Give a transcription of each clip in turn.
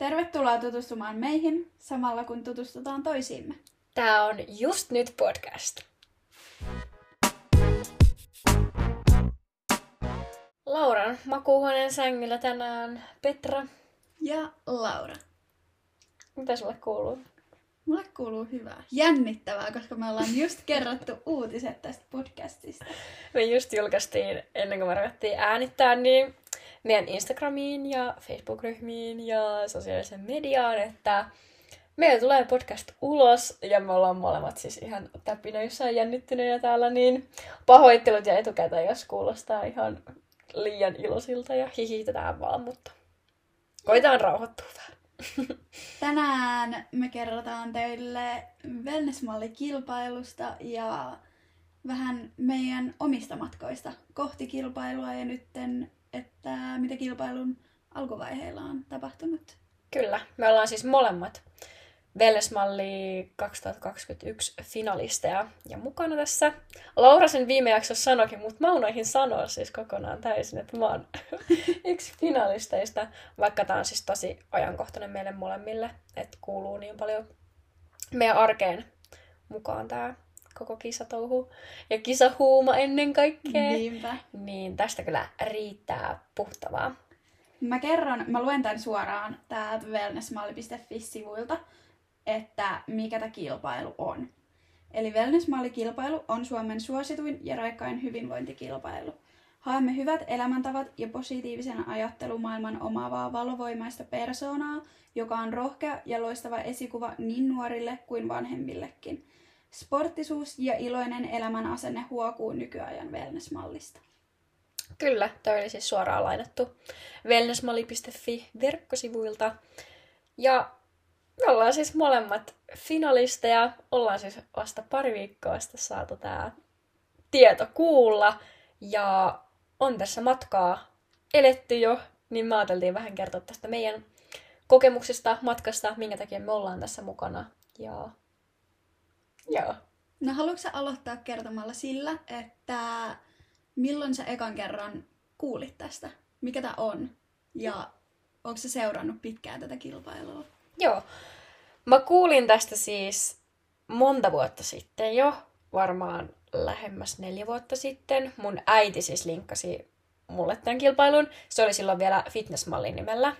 Tervetuloa tutustumaan meihin samalla kun tutustutaan toisiimme. Tämä on Just nyt podcast. Lauran makuuhuoneen sängyllä tänään Petra. Ja Laura. Mitä sulle kuuluu? Mulle kuuluu hyvää. Jännittävää, koska me ollaan just kerrottu uutiset tästä podcastista. Me just julkaistiin, ennen kuin me ruvettiin äänittää, niin meidän Instagramiin ja Facebook-ryhmiin ja sosiaalisen mediaan, että meillä tulee podcast ulos ja me ollaan molemmat siis ihan täpinöissä ja jännittyneenä täällä, niin pahoittelut ja etukäteen, jos kuulostaa ihan liian iloisilta ja hihitetään vaan, mutta koitetaan rauhoittua vähän. Tänään me kerrotaan teille wellnessmallikilpailusta ja vähän meidän omista matkoista kohti kilpailua ja nytten, että mitä kilpailun alkuvaiheilla on tapahtunut. Kyllä, me ollaan siis molemmat Vellesmalli 2021 finalisteja ja mukana tässä. Laura sen viime jaksossa sanoikin, mutta mä unoihin sanoa siis kokonaan täysin, että mä oon yksi finalisteista, vaikka tää on siis tosi ajankohtainen meille molemmille, että kuuluu niin paljon meidän arkeen mukaan tää koko kisatouhu ja kisahuuma ennen kaikkea. Niinpä. Niin tästä kyllä riittää puhtavaa. Mä kerron, mä luen tämän suoraan täältä wellnessmalli.fi-sivuilta, että mikä tämä kilpailu on. Eli wellnessmallikilpailu on Suomen suosituin ja raikkain hyvinvointikilpailu. Haemme hyvät elämäntavat ja positiivisen ajattelumaailman omaavaa valovoimaista persoonaa, joka on rohkea ja loistava esikuva niin nuorille kuin vanhemmillekin. Sporttisuus ja iloinen elämän asenne huokuu nykyajan wellnessmallista. Kyllä, toi oli siis suoraan lainattu wellnessmalli.fi verkkosivuilta. Ja me ollaan siis molemmat finalisteja. Ollaan siis vasta pari viikkoa sitten saatu tää tieto kuulla. Ja on tässä matkaa eletty jo, niin mä ajateltiin vähän kertoa tästä meidän kokemuksista, matkasta, minkä takia me ollaan tässä mukana. Ja joo. No haluatko aloittaa kertomalla sillä, että milloin sä ekan kerran kuulit tästä? Mikä tämä on? Ja onko sä seurannut pitkään tätä kilpailua? Joo. Mä kuulin tästä siis monta vuotta sitten jo, varmaan lähemmäs neljä vuotta sitten. Mun äiti siis linkkasi mulle tämän kilpailun. Se oli silloin vielä fitnessmallin nimellä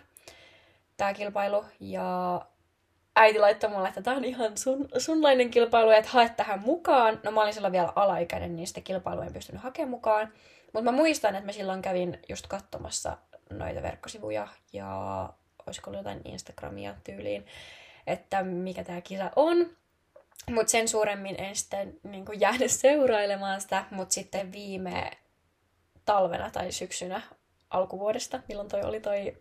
tämä kilpailu. Ja äiti laittoi mulle, että tämä on ihan sun, sunlainen kilpailu, että haet tähän mukaan. No mä olin silloin vielä alaikäinen, niin sitä kilpailua en pystynyt hakemaan mukaan. Mutta mä muistan, että mä silloin kävin just katsomassa noita verkkosivuja ja olisiko ollut jotain Instagramia tyyliin, että mikä tämä kisa on. Mutta sen suuremmin en sitten niin jäänyt seurailemaan sitä, mutta sitten viime talvena tai syksynä alkuvuodesta, milloin toi oli toi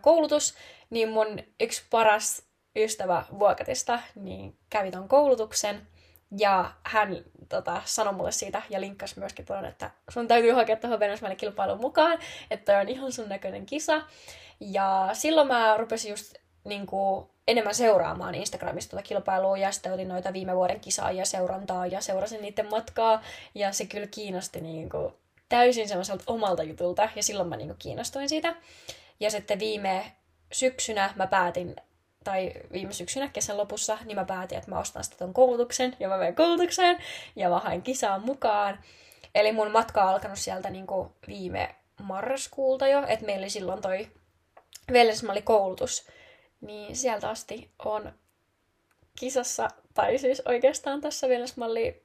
koulutus, niin mun yksi paras ystävä Vuokatista niin kävi ton koulutuksen. Ja hän tota, sanoi mulle siitä ja linkkasi myöskin tuon, että sun täytyy hakea tuohon Venäjälle kilpailuun mukaan, että on ihan sun näköinen kisa. Ja silloin mä rupesin just niin kuin, enemmän seuraamaan Instagramista tuota kilpailua ja sitten otin noita viime vuoden kisaa ja seurantaa ja seurasin niiden matkaa ja se kyllä kiinnosti niin kuin, täysin semmoiselta omalta jutulta ja silloin mä niin kuin, kiinnostuin siitä. Ja sitten viime syksynä mä päätin, tai viime syksynä kesän lopussa, niin mä päätin, että mä ostan sitten ton koulutuksen ja mä menen koulutukseen ja mä hain kisaan mukaan. Eli mun matka on alkanut sieltä niin kuin viime marraskuulta jo, että meillä oli silloin toi Vellesmalli-koulutus, niin sieltä asti on kisassa, tai siis oikeastaan tässä Vellesmalli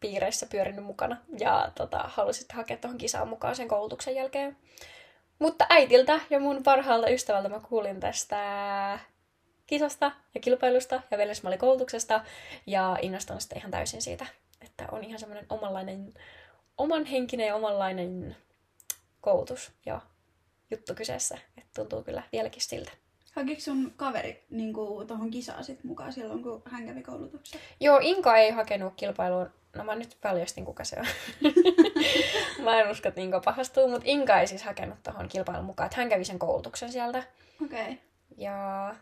piireissä pyörinyt mukana ja tota, halusin hakea tuohon kisaan mukaan sen koulutuksen jälkeen. Mutta äitiltä ja mun parhaalta ystävältä mä kuulin tästä kisasta ja kilpailusta ja Vellesmalli-koulutuksesta ja innostun sitten ihan täysin siitä, että on ihan semmoinen omanlainen, oman henkinen ja omanlainen koulutus ja juttu kyseessä. Että tuntuu kyllä vieläkin siltä. Hakiko sun kaveri niin tuohon kisaan sit mukaan silloin, kun hän kävi koulutuksen? Joo, Inka ei hakenut kilpailuun. No mä nyt paljastin, kuka se on. mä en usko, että Inka pahastuu, mutta Inka ei siis hakenut tuohon kilpailun mukaan. Että hän kävi sen koulutuksen sieltä. Okei. Okay. Ja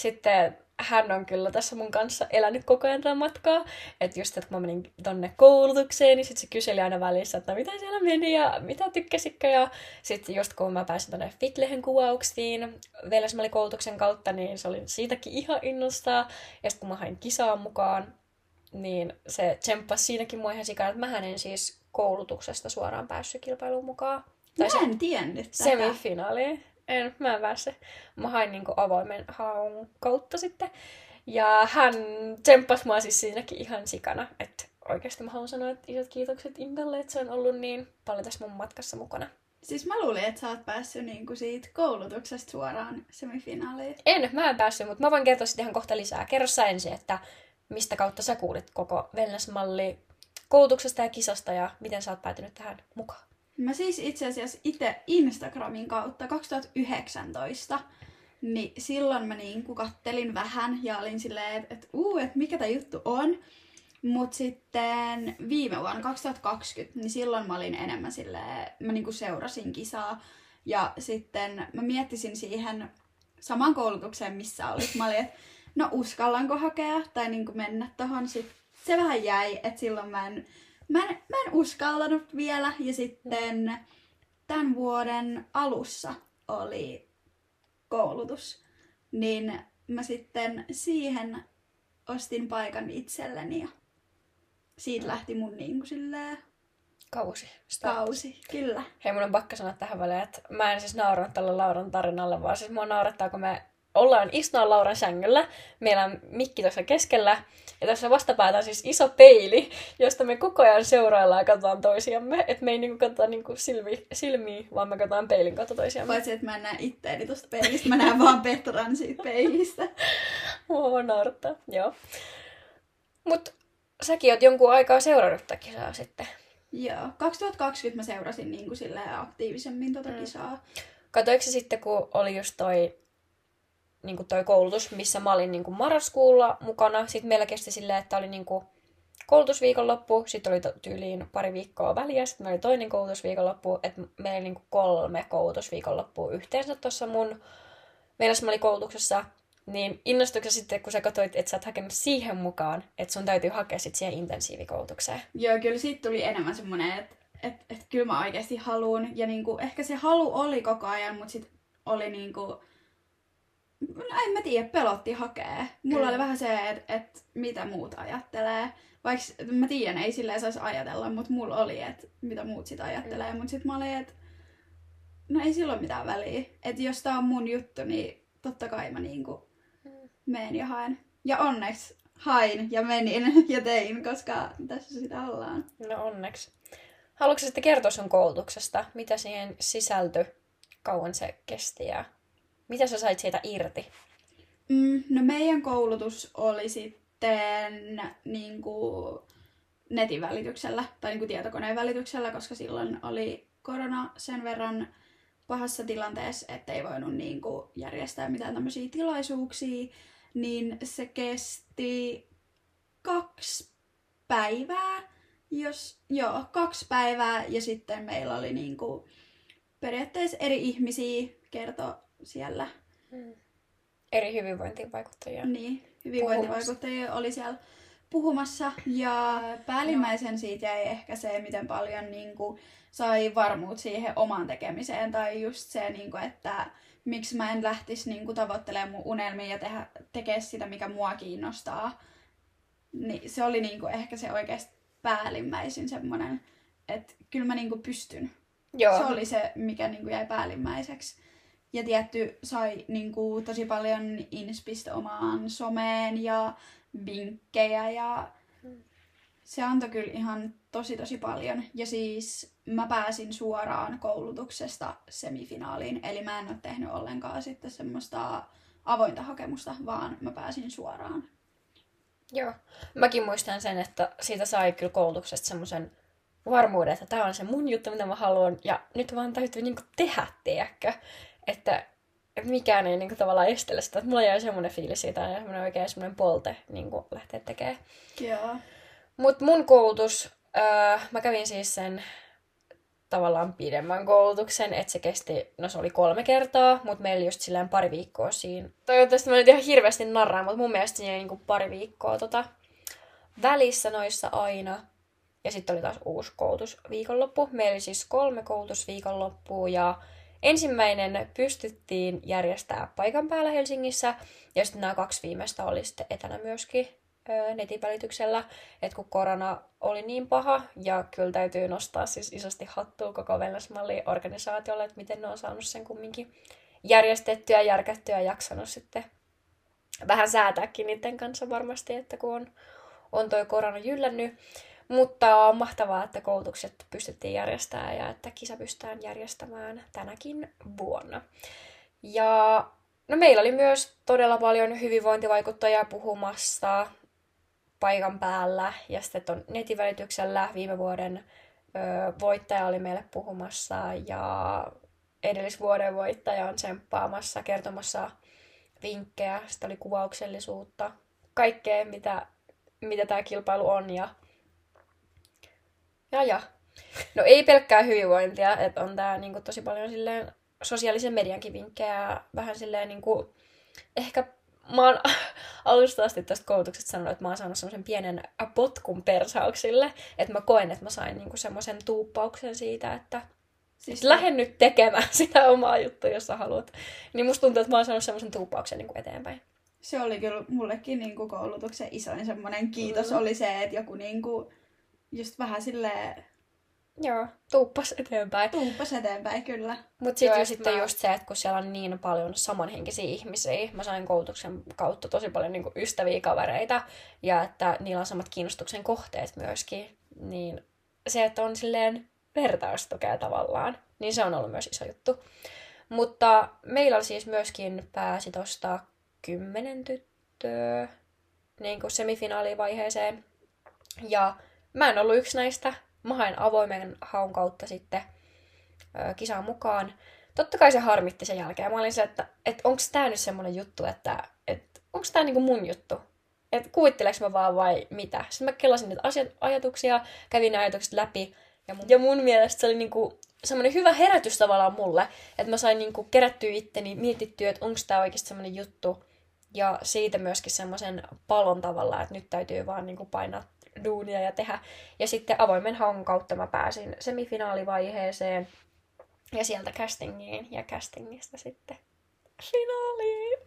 sitten hän on kyllä tässä mun kanssa elänyt koko ajan tämän matkaa. Että just, että kun mä menin tonne koulutukseen, niin sitten se kyseli aina välissä, että mitä siellä meni ja mitä tykkäsitkö. Ja sitten just kun mä pääsin tonne Fitlehen kuvauksiin koulutuksen kautta, niin se oli siitäkin ihan innostaa. Ja sitten kun mä hain kisaan mukaan, niin se tsemppasi siinäkin mua ihan sikana, että mähän en siis koulutuksesta suoraan päässyt kilpailuun mukaan. Tai mä en tiennyt tätä. Semifinaaliin. En, mä en päässyt. Mä hain niinku avoimen haun kautta sitten. Ja hän tsemppasi mua siis siinäkin ihan sikana. Että oikeasti mä haluan sanoa, että isot kiitokset Ingalle, että se on ollut niin paljon tässä mun matkassa mukana. Siis mä luulin, että sä oot päässyt niinku siitä koulutuksesta suoraan semifinaaliin. En, mä en päässyt, mutta mä voin kertoa sitten ihan kohta lisää. Kerro sä ensin, että mistä kautta sä kuulit koko wellness-malli koulutuksesta ja kisasta ja miten sä oot päätynyt tähän mukaan? Mä siis itse asiassa itse Instagramin kautta 2019, niin silloin mä niin kattelin vähän ja olin silleen, että et, uu, että mikä tämä juttu on. Mutta sitten viime vuonna 2020, niin silloin mä olin enemmän silleen, mä niinku seurasin kisaa. Ja sitten mä miettisin siihen saman koulutukseen, missä olit. Mä olin, että no uskallanko hakea tai niinku mennä tohon. Sitten se vähän jäi, että silloin mä en mä en, mä en uskaltanut vielä. Ja sitten tämän vuoden alussa oli koulutus. Niin mä sitten siihen ostin paikan itselleni ja siitä lähti mun niin kuin silleen Kausi. Start. Kausi, kyllä. Hei, mun on pakka sanoa tähän väliin, että mä en siis nauranut tälle Lauran tarinalle, vaan siis mua naurattaa, kun me ollaan istua Lauran sängyllä. Meillä on mikki tuossa keskellä. Ja tässä vastapäätä on siis iso peili, josta me koko ajan seuraillaan ja katsotaan toisiamme. Että me ei niinku katsota niinku silmi, silmiä, vaan me katsotaan peilin kautta toisiamme. Paitsi, että mä en näe itteeni tuosta peilistä. Mä näen vaan Petran siitä peilistä. Mua naurattaa, joo. Mut säkin oot jonkun aikaa seurannut tätä kisaa sitten. Joo, 2020 mä seurasin niin kuin aktiivisemmin tota mm. kisaa. Katoiko se sitten, kun oli just toi niin kuin toi koulutus, missä mä olin niin kuin marraskuulla mukana. Sitten meillä kesti silleen, että oli niin kuin koulutusviikonloppu, sitten oli tyyliin pari viikkoa väliä, sitten meillä oli toinen koulutusviikonloppu, että meillä oli niin kuin kolme koulutusviikonloppua yhteensä tuossa mun, meillä mä olin koulutuksessa, niin innostuiko sitten, kun sä katsoit, että sä oot hakenut siihen mukaan, että sun täytyy hakea sitten siihen intensiivikoulutukseen? Joo, kyllä siitä tuli enemmän semmoinen, että että että kyllä mä oikeasti haluan. Ja niinku, ehkä se halu oli koko ajan, mutta sitten oli niinku, en mä tiedä, pelotti hakee. Mulla mm. oli vähän se, että et, mitä muut ajattelee. Vaikka mä tiedän, ei silleen saisi ajatella, mutta mulla oli, että mitä muut sitä ajattelee. Mm. Mutta sitten mä olin, että no ei silloin mitään väliä. Että jos tää on mun juttu, niin totta kai mä niinku mm. meen ja haen. Ja onneksi hain ja menin ja tein, koska tässä sitä ollaan. No onneksi. Haluatko sitten kertoa sun koulutuksesta? Mitä siihen sisältyi? Kauan se kesti ja mitä sä sait siitä irti? Mm, no meidän koulutus oli sitten niin kuin netin välityksellä tai niin kuin tietokoneen välityksellä, koska silloin oli korona sen verran pahassa tilanteessa, että ei voinut niin kuin järjestää mitään tämmöisiä tilaisuuksia, niin se kesti kaksi päivää, jos, joo, kaksi päivää ja sitten meillä oli niin kuin periaatteessa eri ihmisiä kertoi siellä. Mm. Eri hyvinvointivaikuttajia. Niin, hyvinvointivaikuttajia oli siellä puhumassa. Ja päällimmäisen siitä jäi ehkä se, miten paljon niin kuin, sai varmuut siihen omaan tekemiseen. Tai just se, niin kuin, että miksi mä en lähtisi niin kuin, tavoittelemaan mun unelmia ja tehdä, tekee sitä, mikä mua kiinnostaa. Niin, se oli niin kuin, ehkä se oikeasti päällimmäisin semmoinen, että kyllä mä niin kuin, pystyn. Joo. Se oli se, mikä niin kuin, jäi päällimmäiseksi. Ja tietty sai niin kuin, tosi paljon inspistä omaan someen ja vinkkejä ja se antoi kyllä ihan tosi tosi paljon. Ja siis mä pääsin suoraan koulutuksesta semifinaaliin, eli mä en ole tehnyt ollenkaan sitten semmoista avointa hakemusta, vaan mä pääsin suoraan. Joo. Mäkin muistan sen, että siitä sai kyllä koulutuksesta semmoisen varmuuden, että tämä on se mun juttu, mitä mä haluan, ja nyt vaan täytyy niinku tehdä, tiedäkö? Että mikään ei niinku tavallaan estele sitä. Että mulla jäi semmoinen fiilis siitä ja semmoinen oikein semmoinen polte niinku lähteä tekemään. Joo. Mut mun koulutus, öö, mä kävin siis sen tavallaan pidemmän koulutuksen, että se kesti, no se oli kolme kertaa, mutta meillä just silleen pari viikkoa siinä. Toivottavasti mä nyt ihan hirveästi narraan, mutta mun mielestä siinä niinku pari viikkoa tota, välissä noissa aina. Ja sitten oli taas uusi koulutusviikonloppu. Meillä oli siis kolme koulutusviikonloppua ja ensimmäinen pystyttiin järjestää paikan päällä Helsingissä ja sitten nämä kaksi viimeistä oli sitten etänä myöskin netin välityksellä, että kun korona oli niin paha, ja kyllä täytyy nostaa siis isosti hattua koko Wellness-malli organisaatiolle, että miten ne on saanut sen kumminkin järjestettyä järkättyä ja jaksanut sitten vähän säätääkin niiden kanssa varmasti, että kun on, on toi korona jyllännyt. Mutta on mahtavaa, että koulutukset pystyttiin järjestämään ja että kisa pystytään järjestämään tänäkin vuonna. Ja no meillä oli myös todella paljon hyvinvointivaikuttajia puhumassa paikan päällä ja sitten on netin välityksellä viime vuoden ö, voittaja oli meille puhumassa ja edellisvuoden voittaja on tsemppaamassa, kertomassa vinkkejä, sitten oli kuvauksellisuutta, kaikkea mitä, mitä tämä kilpailu on ja ja, ja. No ei pelkkää hyvinvointia, että on tää niinku tosi paljon silleen sosiaalisen mediankin vinkkejä, vähän silleen niinku, ehkä mä oon alusta asti tästä koulutuksesta sanonut, että mä oon saanut semmoisen pienen potkun persauksille, että mä koen, että mä sain niinku semmoisen tuuppauksen siitä, että siis lähde nyt tekemään sitä omaa juttua, jos sä haluat. Niin musta tuntuu, että mä oon saanut semmoisen tuuppauksen niinku eteenpäin. Se oli kyllä mullekin niinku koulutuksen isoin semmoinen kiitos mm. oli se, että joku niinku just vähän silleen Joo, tuuppas eteenpäin. Tuuppas eteenpäin, kyllä. Mutta sitten sitten mä... just se, että kun siellä on niin paljon samanhenkisiä ihmisiä, mä sain koulutuksen kautta tosi paljon niin ystäviä, kavereita, ja että niillä on samat kiinnostuksen kohteet myöskin, niin se, että on silleen vertaustukea tavallaan, niin se on ollut myös iso juttu. Mutta meillä siis myöskin pääsi tosta kymmenen tyttöä niin kuin semifinaalivaiheeseen. Ja mä en ollut yksi näistä, mä hain avoimen haun kautta sitten ö, kisaan mukaan. Totta kai se harmitti sen jälkeen. Mä olin se, että, että onko tämä nyt semmoinen juttu, että, että onko tämä niinku mun juttu? Että kuvitteleks mä vaan vai mitä? Sitten mä kelasin niitä asiat, ajatuksia, kävin ne ajatukset läpi. Ja mun, ja mun mielestä se oli niinku semmoinen hyvä herätys tavallaan mulle, että mä sain niinku kerättyä itteni, mietittyä, että onko tämä oikeasti semmoinen juttu. Ja siitä myöskin semmoisen palon tavalla, että nyt täytyy vaan niinku painaa duunia ja tehdä. Ja sitten avoimen haun kautta mä pääsin semifinaalivaiheeseen ja sieltä castingiin ja castingista sitten finaaliin.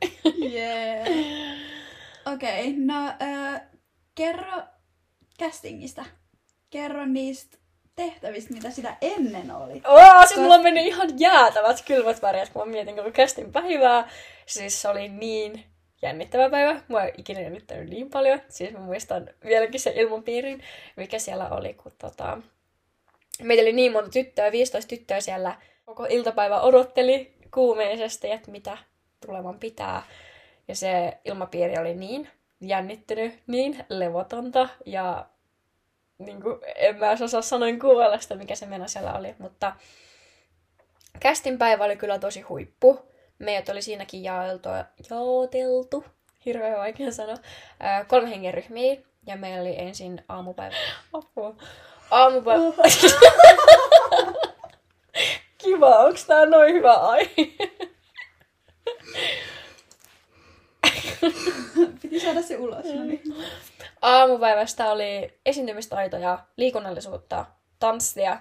Yeah. Okei, okay, no äh, kerro castingista. Kerro niistä tehtävistä, mitä sitä ennen oli. Oh, siis Kos... mulla meni ihan jäätävät kylmät väreet, kun mä mietin koko casting päivää. Siis se oli niin jännittävä päivä. Mua ei ikinä jännittänyt niin paljon. Siis mä muistan vieläkin se ilmapiirin, mikä siellä oli, kun tota... Meitä oli niin monta tyttöä, 15 tyttöä siellä koko iltapäivä odotteli kuumeisesti, että mitä tulevan pitää. Ja se ilmapiiri oli niin jännittynyt, niin levotonta ja niin kuin, en mä osaa sanoin kuvailla sitä, mikä se meno siellä oli, mutta kästin päivä oli kyllä tosi huippu meidät oli siinäkin jaeltu, jaoteltu, hirveän vaikea sanoa, ää, kolme hengen ryhmiä. Ja meillä oli ensin aamupäivä. Apua. Aamupäivä. Kiva, onks tää noin hyvä aihe? Piti saada se ulos. No niin. Aamupäivästä oli esiintymistaitoja, liikunnallisuutta, tanssia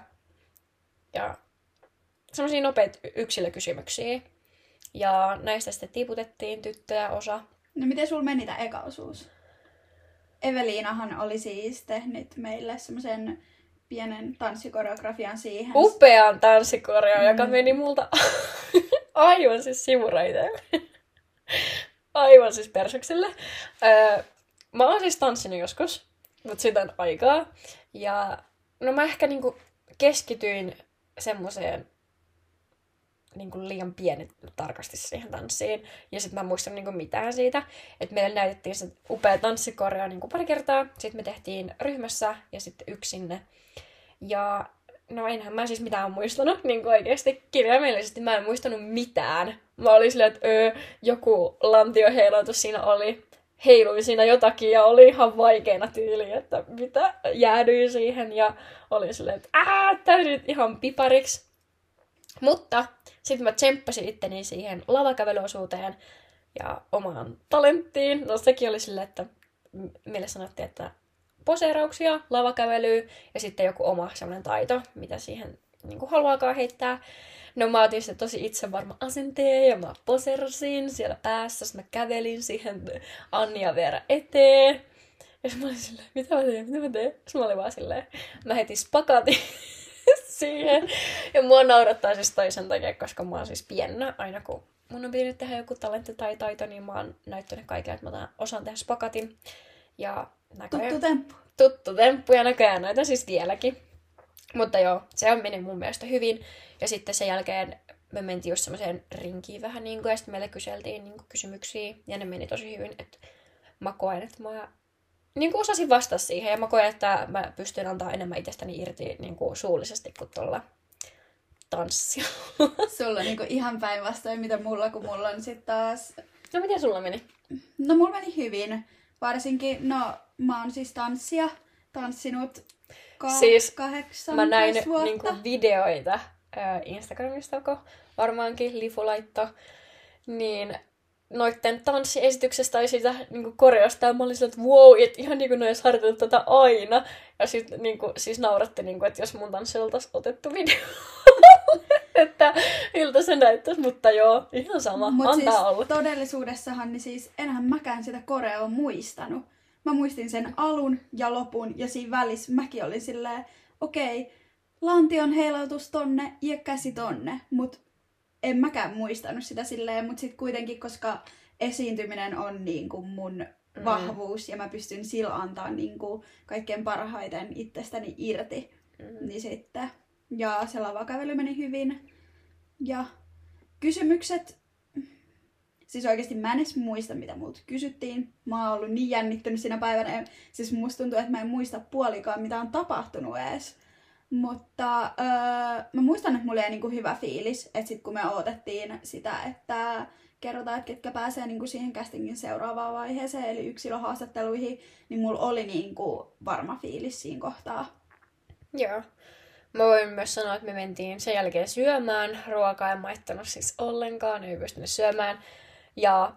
ja semmoisia nopeita yksilökysymyksiä. Ja näistä sitten tiputettiin tyttöjä osa. No miten sulla meni tämä eka osuus? Eveliinahan oli siis tehnyt meille semmoisen pienen tanssikoreografian siihen. Upean tanssikoreo, mm. joka meni multa aivan siis sivuraiteelle. aivan siis persokselle. Öö, mä oon siis tanssinut joskus, mutta sitä on aikaa. Ja no mä ehkä niinku keskityin semmoiseen niin kuin liian pieni tarkasti siihen tanssiin. Ja sitten mä muistan niin kuin mitään siitä. Että meille näytettiin se upea tanssikorja niin kuin pari kertaa. Sitten me tehtiin ryhmässä ja sitten yksinne. Ja no enhän mä siis mitään muistanut, niin kuin oikeasti kirjaimellisesti mä en muistanut mitään. Mä olin silleen, että öö, joku lantioheilautus siinä oli. heiluin siinä jotakin ja oli ihan vaikeana tyyli, että mitä jäädyin siihen ja oli silleen, että ää, täysin ihan pipariksi. Mutta sitten mä tsemppasin itteni siihen lavakävelyosuuteen ja omaan talenttiin. No sekin oli silleen, että meille sanottiin, että poseerauksia, lavakävelyä ja sitten joku oma semmoinen taito, mitä siihen niin kuin haluaakaan heittää. No mä otin sitten tosi itsevarma asenteen ja mä poserasin siellä päässä. Mä kävelin siihen Anni ja Veera eteen. Ja mä olin silleen, mitä mä teen, mitä mä teen? Sitten mä olin vaan silleen, mä heti spakatin siihen. Ja mua naurattaa siis toi sen takia, koska mä oon siis piennä aina kun mun on pitänyt tehdä joku talentti tai taito, niin mä oon näyttänyt kaikille, että mä osaan tehdä spakatin. Ja näköjään... Tuttu temppu. Tuttu temppu ja näköjään näitä siis vieläkin. Mutta joo, se on meni mun mielestä hyvin. Ja sitten sen jälkeen me mentiin just semmoiseen rinkiin vähän niin kuin, ja sitten meille kyseltiin niin kuin, kysymyksiä, ja ne meni tosi hyvin. Että mä koen, että mä niin kuin osasin vastata siihen, ja mä koen, että mä pystyn antaa enemmän itsestäni irti niin kuin suullisesti kuin tuolla tanssia. Sulla on niin kuin ihan päinvastoin, mitä mulla, kun mulla on sitten taas... No miten sulla meni? No mulla meni hyvin. Varsinkin, no mä oon siis tanssia, tanssinut ka- siis kahdeksan mä näin vuotta. Niinku videoita äh, Instagramista, kun varmaankin Lifu laitto, niin noitten tanssiesityksestä tai siitä niin koreosta, ja mä olin että wow, että ihan niin kuin ne olisi tätä aina. Ja sitten niin kuin, siis nauratti, niin kuin, että jos mun tanssi oltaisiin otettu video. että miltä se näyttäisi, mutta joo, ihan sama, Mut antaa siis olla. todellisuudessahan niin siis enhän mäkään sitä koreoa muistanut. Mä muistin sen alun ja lopun ja siinä välissä mäkin olin silleen, okei, okay, lantion heilautus tonne ja käsi tonne, mut en mäkään muistanut sitä silleen, mutta sitten kuitenkin, koska esiintyminen on niin kuin mun mm. vahvuus ja mä pystyn sillä antaa niin kuin kaikkein parhaiten itsestäni irti, mm. niin sitten. Ja se lavakävely meni hyvin. Ja kysymykset, siis oikeasti mä en edes muista, mitä multa kysyttiin. Mä oon ollut niin jännittynyt siinä päivänä. Siis musta tuntuu, että mä en muista puolikaan, mitä on tapahtunut edes. Mutta öö, mä muistan, että mulla oli niinku hyvä fiilis, että sit kun me odotettiin sitä, että kerrotaan, että ketkä pääsee niinku siihen castingin seuraavaan vaiheeseen, eli yksilöhaastatteluihin, niin mulla oli niinku varma fiilis siinä kohtaa. Joo. Mä voin myös sanoa, että me mentiin sen jälkeen syömään. Ruokaa en maittanut siis ollenkaan, ei pystynyt syömään. Ja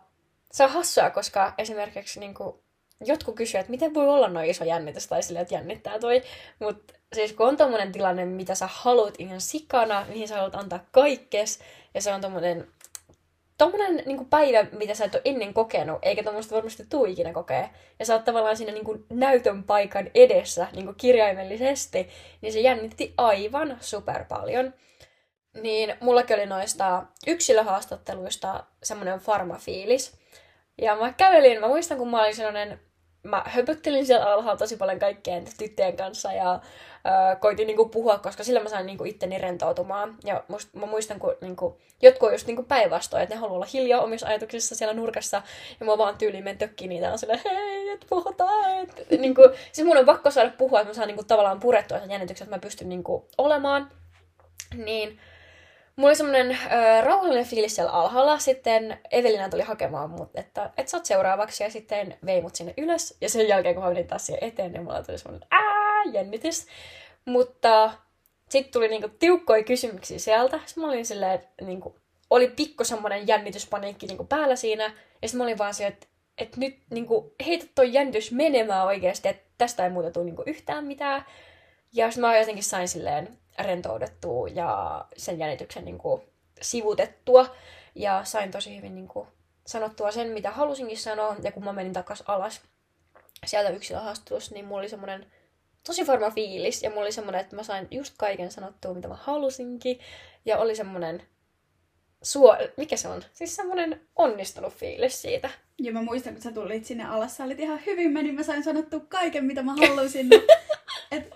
se on hassua, koska esimerkiksi niin kuin, jotkut kysyvät, että miten voi olla noin iso jännitys, tai silleen, että jännittää toi. Mutta siis kun on tommonen tilanne, mitä sä haluat ihan sikana, mihin sä haluat antaa kaikkes, ja se on tommonen, tommonen niin päivä, mitä sä et ole ennen kokenut, eikä tommoista varmasti tuu ikinä kokea, ja sä oot tavallaan siinä niin näytön paikan edessä niin kirjaimellisesti, niin se jännitti aivan super paljon. Niin mullakin oli noista yksilöhaastatteluista semmoinen farmafiilis. Ja mä kävelin, mä muistan kun mä olin sellainen mä höpöttelin siellä alhaalla tosi paljon kaikkien tyttöjen kanssa ja äh, koitin niinku puhua, koska sillä mä sain niinku itteni rentoutumaan. Ja must, mä muistan, kun niinku, jotkut on just niinku päinvastoin, että ne haluaa olla hiljaa omissa ajatuksissa siellä nurkassa. Ja mä vaan tyyliin menen tökkiin niitä on silleen, hei, et puhutaan. Et, niinku, siis mun on pakko saada puhua, että mä saan niinku, tavallaan purettua sen jännityksen, että mä pystyn niinku, olemaan. Niin Mulla oli semmoinen äh, rauhallinen fiilis siellä alhaalla. Sitten Evelina tuli hakemaan mut, että et sä oot seuraavaksi. Ja sitten vei mut sinne ylös. Ja sen jälkeen, kun mä menin taas siihen eteen, niin mulla tuli semmoinen ää, jännitys. Mutta sitten tuli niinku tiukkoja kysymyksiä sieltä. Sitten mä olin silleen, niinku, oli pikku semmoinen jännityspaniikki niinku päällä siinä. Ja sitten mä olin vaan silleen, että et nyt niinku, heitä toi jännitys menemään oikeasti, että tästä ei muuta tule niinku yhtään mitään. Ja sitten mä jotenkin sain silleen rentoudettua ja sen jännityksen niin kuin, sivutettua. Ja sain tosi hyvin niin kuin, sanottua sen, mitä halusinkin sanoa. Ja kun mä menin takas alas sieltä yksilöhaastattelussa, niin mulla oli semmoinen tosi varma fiilis. Ja mulla oli semmoinen, että mä sain just kaiken sanottua, mitä mä halusinkin. Ja oli semmoinen suo... Mikä se on? Siis semmoinen onnistunut fiilis siitä. Ja mä muistan, kun sä tulit sinne alas, sä olit ihan hyvin meni, mä sain sanottua kaiken, mitä mä halusin. et,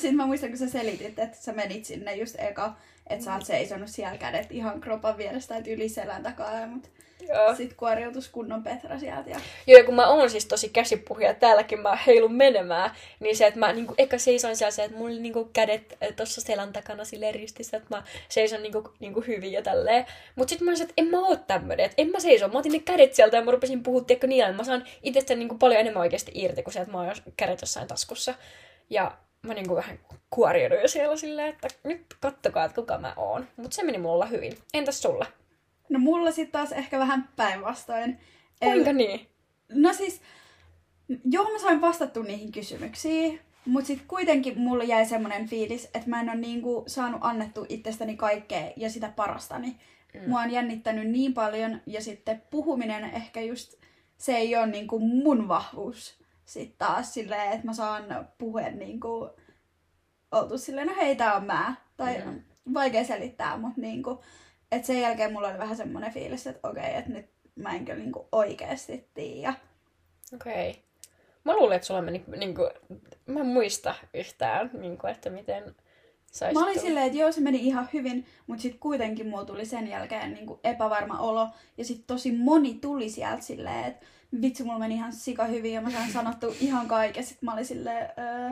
sit mä muistan, kun sä selitit, että sä menit sinne just eka, että sä oot seisonut siellä kädet ihan kropan vierestä, että yli selän takaa. Mut Joo. Sitten kuoriutus kunnon Petra sieltä. Ja... Joo, ja kun mä oon siis tosi käsipuhja, täälläkin mä heilun menemään, niin se, että mä niinku, eka seison siellä se, että mulla oli niinku kädet tuossa selän takana silleen ristissä, että mä seison niinku, niinku hyvin ja tälleen. Mut sit mä olisin, että en mä oo tämmönen, että en mä seiso. Mä otin ne kädet sieltä ja mä rupesin puhua, tiedätkö, niillä, mä saan itsestä niinku paljon enemmän oikeasti irti kuin se, että mä oon kädet jossain taskussa. Ja mä niinku vähän kuoriuduin siellä silleen, että nyt kattokaa, että kuka mä oon. Mut se meni mulla hyvin. Entäs sulla? No mulla sitten taas ehkä vähän päinvastoin. Kuinka niin? No siis, joo mä sain vastattua niihin kysymyksiin, mutta sitten kuitenkin mulla jäi semmoinen fiilis, että mä en ole niinku saanut annettu itsestäni kaikkea ja sitä parastani. Mm. Mua on jännittänyt niin paljon ja sitten puhuminen ehkä just, se ei ole niinku mun vahvuus. Sitten taas silleen, että mä saan puhua niinku, oltu silleen, no hei tää on mä. Tai mm. vaikea selittää, mutta niinku, että sen jälkeen mulla oli vähän semmoinen fiilis, että okei, että nyt mä en kyllä niinku oikeasti tiedä. Okei. Okay. Mä luulen, että sulla meni, niin kuin, mä en muista yhtään, niin kuin, että miten saisit Mä olin tullut. silleen, että joo, se meni ihan hyvin, mutta sitten kuitenkin mulla tuli sen jälkeen niin kuin epävarma olo. Ja sitten tosi moni tuli sieltä silleen, että vitsi, mulla meni ihan sika hyvin ja mä sain sanottu ihan kaiken. Sitten mä olin silleen, öö,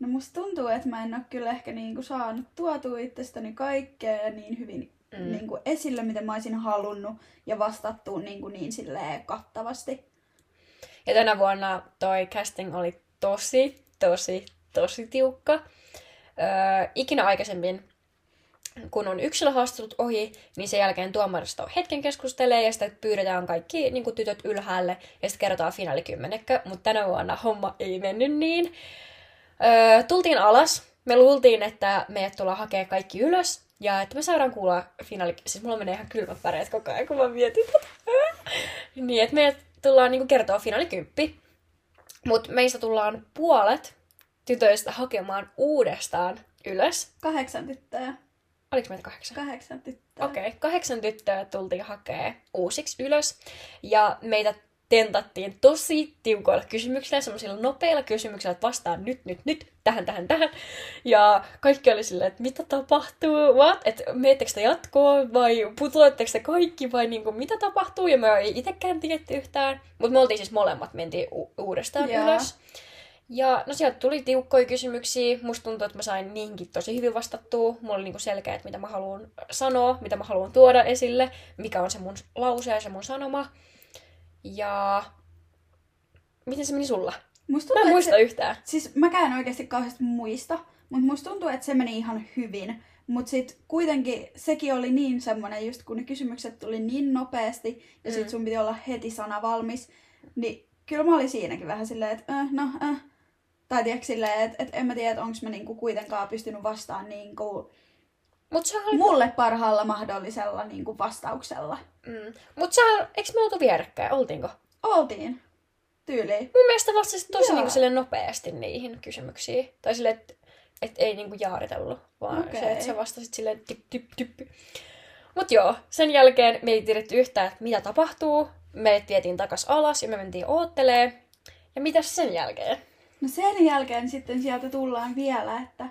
no musta tuntuu, että mä en ole kyllä ehkä niin kuin saanut tuotua itsestäni kaikkea niin hyvin mm. niin kuin esille, mitä mä olisin halunnut ja vastattu niin, kuin niin silleen kattavasti. Ja tänä vuonna toi casting oli tosi, tosi, tosi tiukka. Öö, ikinä aikaisemmin, kun on yksilöhaastattelut ohi, niin sen jälkeen tuomaristo hetken keskustelee ja sitten pyydetään kaikki niin kuin tytöt ylhäälle ja sitten kerrotaan finaalikymmenekkä, mutta tänä vuonna homma ei mennyt niin. Öö, tultiin alas. Me luultiin, että meidät tullaan hakea kaikki ylös, ja että me saadaan kuulla finaali... Siis mulla menee ihan kylmät väreet koko ajan, kun mä mietin tätä. niin, että meidät tullaan niinku kertoa finaalikymppi. Mutta meistä tullaan puolet tytöistä hakemaan uudestaan ylös. Kahdeksan tyttöä. Oliko meitä kahdeksan? Kahdeksan tyttöä. Okei, okay. kahdeksan tyttöä tultiin hakea uusiksi ylös. Ja meitä tentattiin tosi tiukoilla kysymyksillä, semmoisilla nopeilla kysymyksillä, että vastaan nyt, nyt, nyt, tähän, tähän, tähän. Ja kaikki oli silleen, että mitä tapahtuu, what? Että meettekö te jatkoa vai putoatteko te kaikki vai niin kuin, mitä tapahtuu? Ja me ei itsekään tiedetty yhtään. Mutta me oltiin siis molemmat, mentiin u- uudestaan yeah. ylös. Ja no sieltä tuli tiukkoja kysymyksiä. Musta tuntuu, että mä sain niinkin tosi hyvin vastattua. Mulla oli niinku selkeä, että mitä mä haluan sanoa, mitä mä haluan tuoda esille, mikä on se mun lause ja se mun sanoma. Ja miten se meni sulla? Musta tuntuu, mä en muista se, yhtään. Siis mäkään oikeasti kauheasti muista, mutta musta tuntuu, että se meni ihan hyvin. Mutta sitten kuitenkin sekin oli niin semmoinen, just kun ne kysymykset tuli niin nopeasti ja sit mm. sun piti olla heti sana valmis, niin kyllä mä olin siinäkin vähän silleen, että äh, no äh. Tai tiedätkö silleen, että et en mä tiedä, että onko mä niinku kuitenkaan pystynyt vastaan niinku Mut sä olit... mulle parhaalla mahdollisella niinku vastauksella. Mm. Mut sä, eikö me oltu vierekkäin? Oltiinko? Oltiin. Tyyli. Mun mielestä vastasit tosi niinku sille nopeasti niihin kysymyksiin. Tai silleen, että et ei niinku jaaritellut, vaan okay. se, että sä vastasit silleen tip, tip, tip. Mut joo, sen jälkeen me ei tiedetty yhtään, että mitä tapahtuu. Me vietiin takas alas ja me mentiin oottelee. Ja mitä sen jälkeen? No sen jälkeen sitten sieltä tullaan vielä, että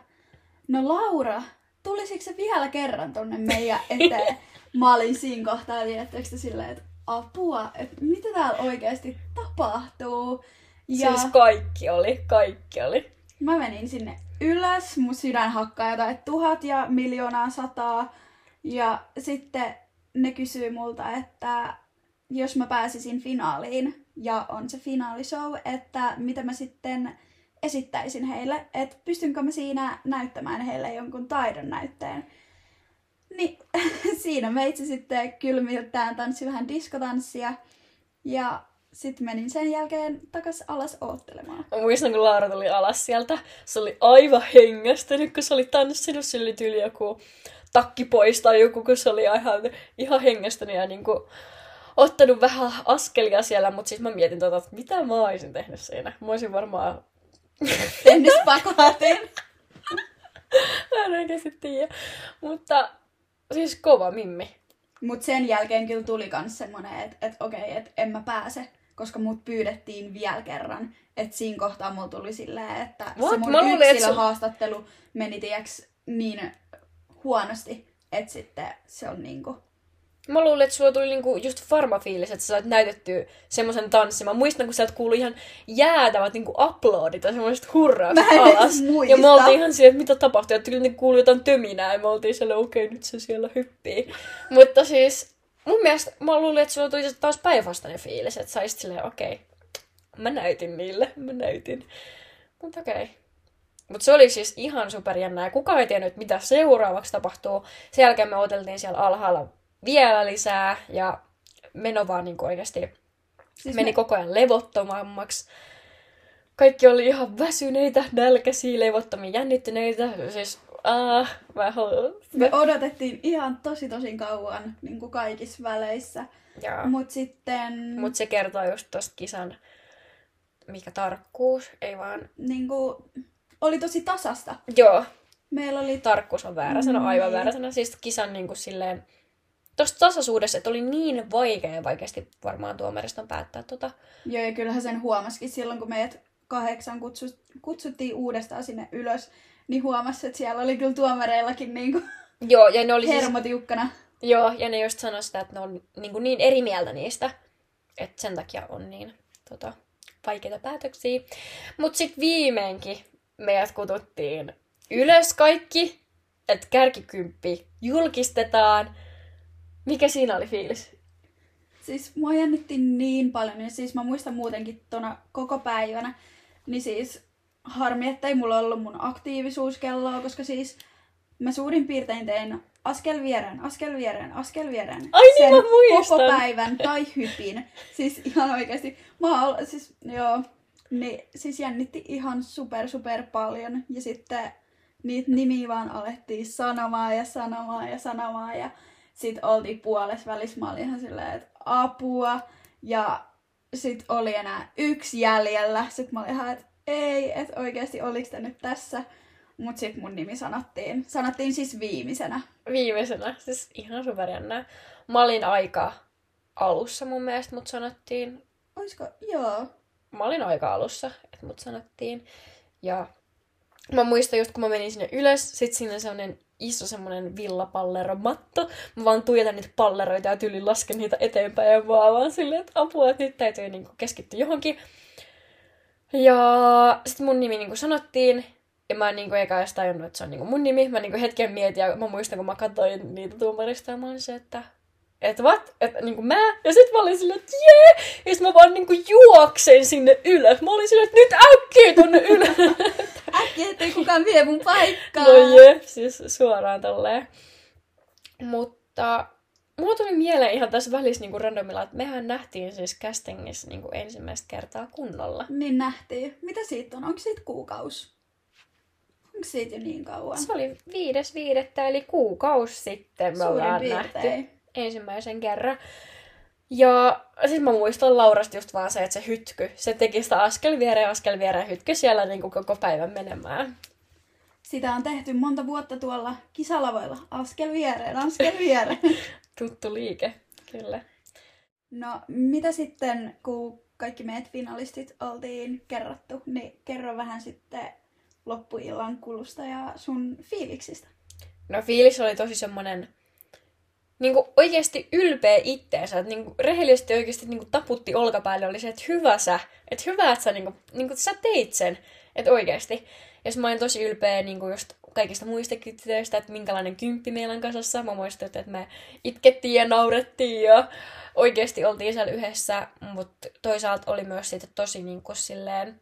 no Laura, tulisiko se vielä kerran tonne meidän eteen? Mä olin siinä kohtaa tietysti silleen, että apua, että mitä täällä oikeasti tapahtuu. Ja siis kaikki oli, kaikki oli. Mä menin sinne ylös, mun sydän hakkaa jotain tuhat ja miljoonaa sataa. Ja sitten ne kysyy multa, että jos mä pääsisin finaaliin ja on se finaalishow, että mitä mä sitten esittäisin heille, että pystynkö mä siinä näyttämään heille jonkun taidon näytteen. Niin siinä meitsi sitten kylmiltään tanssi vähän diskotanssia ja sitten menin sen jälkeen takas alas oottelemaan. Mä muistan, kun Laura tuli alas sieltä. Se oli aivan hengästynyt, kun se oli tanssinut. Se oli tyyli joku takki pois tai joku, kun se oli ihan, ihan hengästynyt ja niin kuin ottanut vähän askelia siellä. Mutta siis mä mietin tota, että mitä mä olisin tehnyt siinä. Mä olisin varmaan... Tehnyt spakaatin. mä en oikeasti tiedä. Mutta siis kova mimmi. Mut sen jälkeen kyllä tuli kans semmonen, että et, okei, okay, että en mä pääse, koska mut pyydettiin vielä kerran. Että siinä kohtaa mulla tuli silleen, että What? se mun yksilöhaastattelu sun... meni tiiäks, niin huonosti, että sitten se on niinku Mä luulin, että sulla tuli niinku just farmafiilis, että sä sait näytettyä semmoisen tanssin. Mä muistan, kun sieltä kuului ihan jäätävät niinku uploadit ja semmoiset hurraukset alas. muista. Ja me oltiin ihan siellä, että mitä tapahtui. Ja tyyli kuului jotain töminää ja me oltiin siellä, okei, okay, nyt se siellä hyppii. Mutta siis mun mielestä mä luulin, että sulla tuli taas päinvastainen fiilis, että sä silleen, okei, okay, mä näytin niille, mä näytin. Mutta okei. Okay. Mutta se oli siis ihan superjännää. Kukaan ei tiennyt, mitä seuraavaksi tapahtuu. Sen jälkeen me oteltiin siellä alhaalla vielä lisää. Ja meno vaan niin oikeasti Siis meni me- koko ajan levottomammaksi. Kaikki oli ihan väsyneitä, nälkäisiä, levottomia, jännittyneitä. Siis, ah, mä haluan. Me odotettiin ihan tosi tosi kauan niin kuin kaikissa väleissä. Joo. Mut sitten Mutta se kertoo just tosta kisan, mikä tarkkuus, ei vaan... niin kuin, oli tosi tasasta. Joo, Meillä oli tarkkuus on väärä sana, aivan Niin. väärä sana. Siis kisan niin kuin silleen, tosta tasaisuudessa, että oli niin vaikea vaikeasti varmaan tuomariston päättää tota. Joo, ja kyllähän sen huomasikin silloin, kun meidät kahdeksan kutsu, kutsuttiin uudestaan sinne ylös, niin huomasi, että siellä oli kyllä tuomareillakin niin kuin Joo, ja ne oli siis, hermotiukkana. joo, ja ne just sanoi sitä, että ne on niin, kuin niin eri mieltä niistä, että sen takia on niin tota, vaikeita päätöksiä. Mutta sitten viimeinkin meidät kututtiin ylös kaikki, että kärkikymppi julkistetaan. Mikä siinä oli fiilis? Siis mua jännitti niin paljon, ja siis mä muistan muutenkin tona koko päivänä, niin siis harmi, että ei mulla ollut mun aktiivisuuskelloa, koska siis mä suurin piirtein tein askel viereen, askel viereen, askel viereen. Ai niin, sen mä muistan. koko päivän tai hypin. Siis ihan oikeasti. Mä oon, siis joo, niin siis jännitti ihan super super paljon. Ja sitten niitä nimiä vaan alettiin sanomaan ja sanomaan ja sanomaan. Ja sit oltiin puolessa välissä. Mä olin ihan silleen, että apua. Ja sit oli enää yksi jäljellä. Sitten mä olin ihan, että ei, että oikeasti oliks te nyt tässä. Mut sit mun nimi sanottiin. Sanottiin siis viimeisenä. Viimeisenä, siis ihan superjännää. Mä olin aika alussa mun mielestä, mut sanottiin. Oisko? Joo. Mä olin aika alussa, että mut sanottiin. Ja mä muistan just kun mä menin sinne ylös, sit siinä oli semmonen iso semmonen villapalleromatto. Mä vaan tuijotan niitä palleroita ja tyyliin lasken niitä eteenpäin ja vaan, vaan silleen, että apua, että nyt täytyy niinku keskittyä johonkin. Ja sitten mun nimi niinku sanottiin, ja mä en niinku eka edes tajunnut, että se on niinku mun nimi. Mä niinku hetken mietin, ja mä muistan, kun mä katsoin niitä tuomarista, ja mä olin se, että että what? Että niinku mä, ja sit mä olin silleen, että jee! Ja sit mä vaan niinku juoksen sinne ylös. Mä olin silleen, että nyt äkkiä tonne ylös. Äkkiä, ettei kukaan vie mun paikkaa. no jep, siis suoraan tolleen. Mutta mulla tuli mieleen ihan tässä välissä niinku randomilla, että mehän nähtiin siis castingissa niinku ensimmäistä kertaa kunnolla. Niin nähtiin. Mitä siitä on? Onko siitä kuukaus? Onko siitä jo niin kauan? Se oli viides viidettä, eli kuukausi sitten me Suurin ollaan piirtein. nähty ensimmäisen kerran. Ja sitten mä muistan Laurasta just vaan se, että se hytky, se teki sitä askel viereen, askel viereen, hytky siellä niin kuin koko päivän menemään. Sitä on tehty monta vuotta tuolla kisalavoilla. Askel viereen, askel viereen. Tuttu liike, kyllä. No, mitä sitten, kun kaikki meidät finalistit oltiin kerrottu, niin kerro vähän sitten loppuillan kulusta ja sun fiiliksistä. No fiilis oli tosi semmonen niinku oikeasti ylpeä itteensä, että niinku rehellisesti oikeasti niinku taputti olkapäälle oli se, että hyvä sä, että hyvä, että sä, niinku, niinku, sä teit sen, että oikeasti. Ja mä olin tosi ylpeä niinku just kaikista muistakin tytöistä, että minkälainen kymppi meillä on kasassa. Mä muistan, että me itkettiin ja naurettiin ja oikeasti oltiin siellä yhdessä, mutta toisaalta oli myös sitten tosi niinku silleen,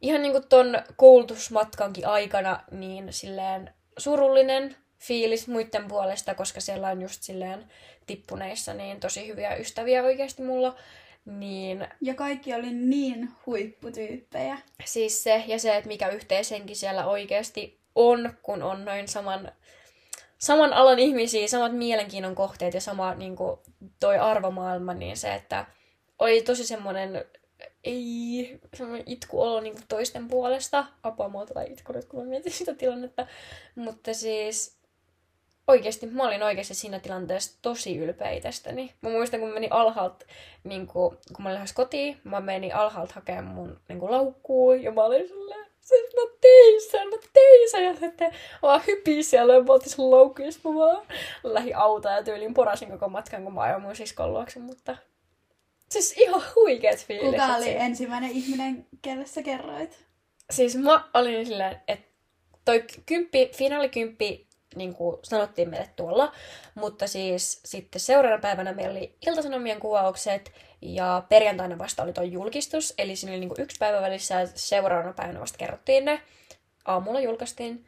ihan niinku ton koulutusmatkankin aikana niin silleen surullinen fiilis muiden puolesta, koska siellä on just silleen tippuneissa niin tosi hyviä ystäviä oikeasti mulla. Niin Ja kaikki oli niin huipputyyppejä. siis se ja se, että mikä yhteishenki siellä oikeasti on, kun on noin saman, saman alan ihmisiä, samat mielenkiinnon kohteet ja sama niin kuin, toi arvomaailma, niin se, että oli tosi semmoinen ei, semmoinen itkuolo niin kuin toisten puolesta. Apua, mulla tulee itku nyt, kun mä mietin sitä tilannetta. Mutta siis oikeasti, mä olin oikeasti siinä tilanteessa tosi ylpeä itsestäni. Mä muistan, kun mä menin alhaalta, niin kuin, kun mä olin lähes kotiin, mä menin alhaalta hakemaan mun niin kuin, laukkuun, ja mä olin silleen, Siis mä tein sen, mä tein sen. Ja sitten vaan hypii siellä ja mä otin sen loukkuun. Ja mä vaan lähdin autoa ja tyyliin porasin koko matkan, kun mä ajoin mun siskon luokse. Mutta siis ihan huikeet fiilikset. Kuka oli siinä. ensimmäinen ihminen, kelle sä kerroit? Siis mä olin silleen, että toi kymppi, finaalikymppi niin kuin sanottiin meille tuolla, mutta siis sitten seuraavana päivänä meillä oli iltasanomien kuvaukset ja perjantaina vasta oli tuo julkistus, eli siinä oli niin kuin yksi päivä välissä ja seuraavana päivänä vasta kerrottiin ne. Aamulla julkaistiin.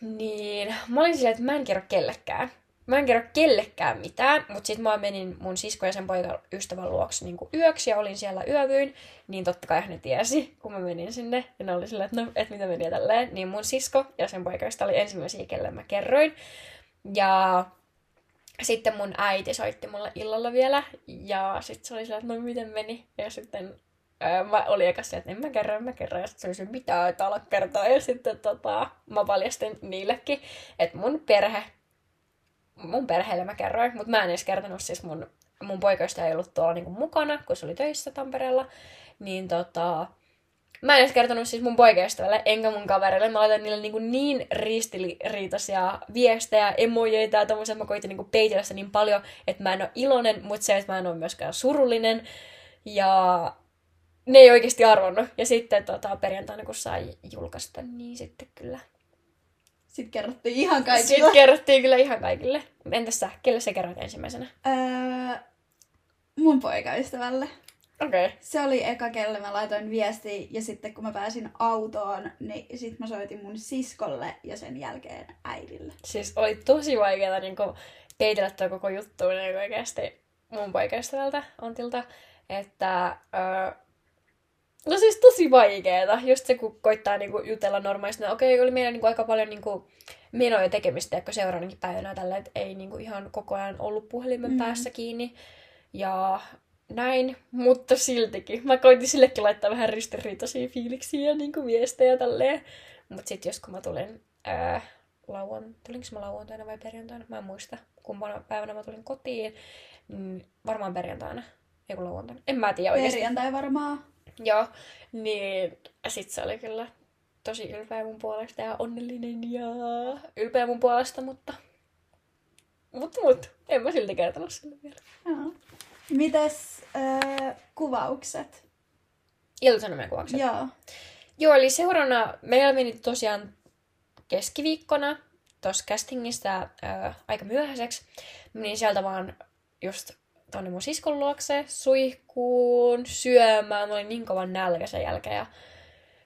Niin mä olin silleen, että mä en kerro kellekään. Mä en kerro kellekään mitään, mutta sitten mä menin mun sisko ja sen poikan ystävän luokse niin yöksi ja olin siellä yövyin, niin totta kai ne tiesi, kun mä menin sinne. Ja ne oli silleen, että no, et mitä meni tälleen. Niin mun sisko ja sen poikaista oli ensimmäisiä, kelle mä kerroin. Ja sitten mun äiti soitti mulle illalla vielä, ja sitten se oli silleen, että no miten meni. Ja sitten ää, mä olin eka se, että en mä kerro, en mä kerro. Ja sitten se oli mitä et ala kertoa. Ja sitten tota, mä paljastin niillekin, että mun perhe mun perheelle mä kerroin, mutta mä en edes kertonut siis mun, mun poikaista ei ollut tuolla niinku mukana, kun se oli töissä Tampereella, niin tota, mä en edes kertonut siis mun poikaystävälle, enkä mun kavereille. Mä laitan niille niinku niin ristiriitaisia viestejä, emojeita ja tommosia. Mä koitin niinku peitellä sitä niin paljon, että mä en ole iloinen, mutta se, että mä en ole myöskään surullinen. Ja ne ei oikeasti arvonnut. Ja sitten tota, perjantaina, kun sai julkaista, niin sitten kyllä Sitten kerrottiin ihan kaikille. sitten kerrottiin kyllä ihan kaikille. Entäs sä? Kelle sä kerroit ensimmäisenä? Öö, mun poikaystävälle. Okei. Okay. Se oli eka, kelle mä laitoin viestiä ja sitten kun mä pääsin autoon, niin sit mä soitin mun siskolle ja sen jälkeen äidille. Siis oli tosi vaikeaa niin peitellä tuo koko juttu niin oikeasti mun poikaystävältä Antilta. Että öö, No siis tosi vaikeeta. Just se, kun koittaa niinku jutella normaalisti. No, okei, okay, oli meillä niinku aika paljon niinku menoja tekemistä, että seuraavanakin päivänä tällä, että ei niinku ihan koko ajan ollut puhelimen mm. päässä kiinni. Ja näin, mutta siltikin. Mä koitin sillekin laittaa vähän ristiriitaisia fiiliksiä ja niinku viestejä tälleen. Mutta sitten jos kun mä tulin ää, lauan, tulinko mä lauantaina vai perjantaina? Mä en muista, kumpana päivänä mä tulin kotiin. Niin varmaan perjantaina. Ei kun lauantaina. En mä tiedä oikeasti. Perjantai varmaan. Joo, niin sit se oli kyllä tosi ylpeä mun puolesta ja onnellinen ja ylpeä mun puolesta, mutta... Mut, mut, en mä silti kertonut sille vielä. Joo. Mites öö, kuvaukset? Iltasanomien kuvaukset. Joo. Joo, eli seuraavana meillä meni tosiaan keskiviikkona tuossa castingista ää, aika myöhäiseksi. Menin sieltä vaan just tonne mun siskon luokse suihkuun, syömään. Mä olin niin kovan nälkä sen jälkeen. Ja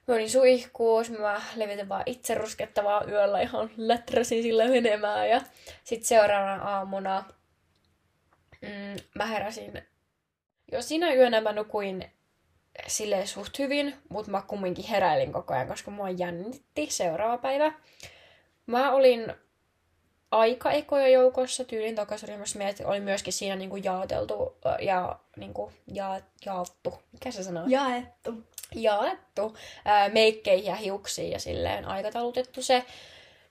mä olin suihkuun, mä levitin vaan itse ruskettavaa yöllä ihan läträsin sillä menemään. Ja sitten seuraavana aamuna mm, mä heräsin. Jo siinä yönä mä nukuin silleen suht hyvin, mutta mä kumminkin heräilin koko ajan, koska mua jännitti seuraava päivä. Mä olin aika ekoja joukossa tyylin takaisinryhmässä. Meidät oli myöskin siinä niinku jaoteltu ja niinku ja, jaottu. Mikä se sanoo? Jaettu. Jaettu ää, meikkeihin ja hiuksiin ja silleen aikataulutettu se.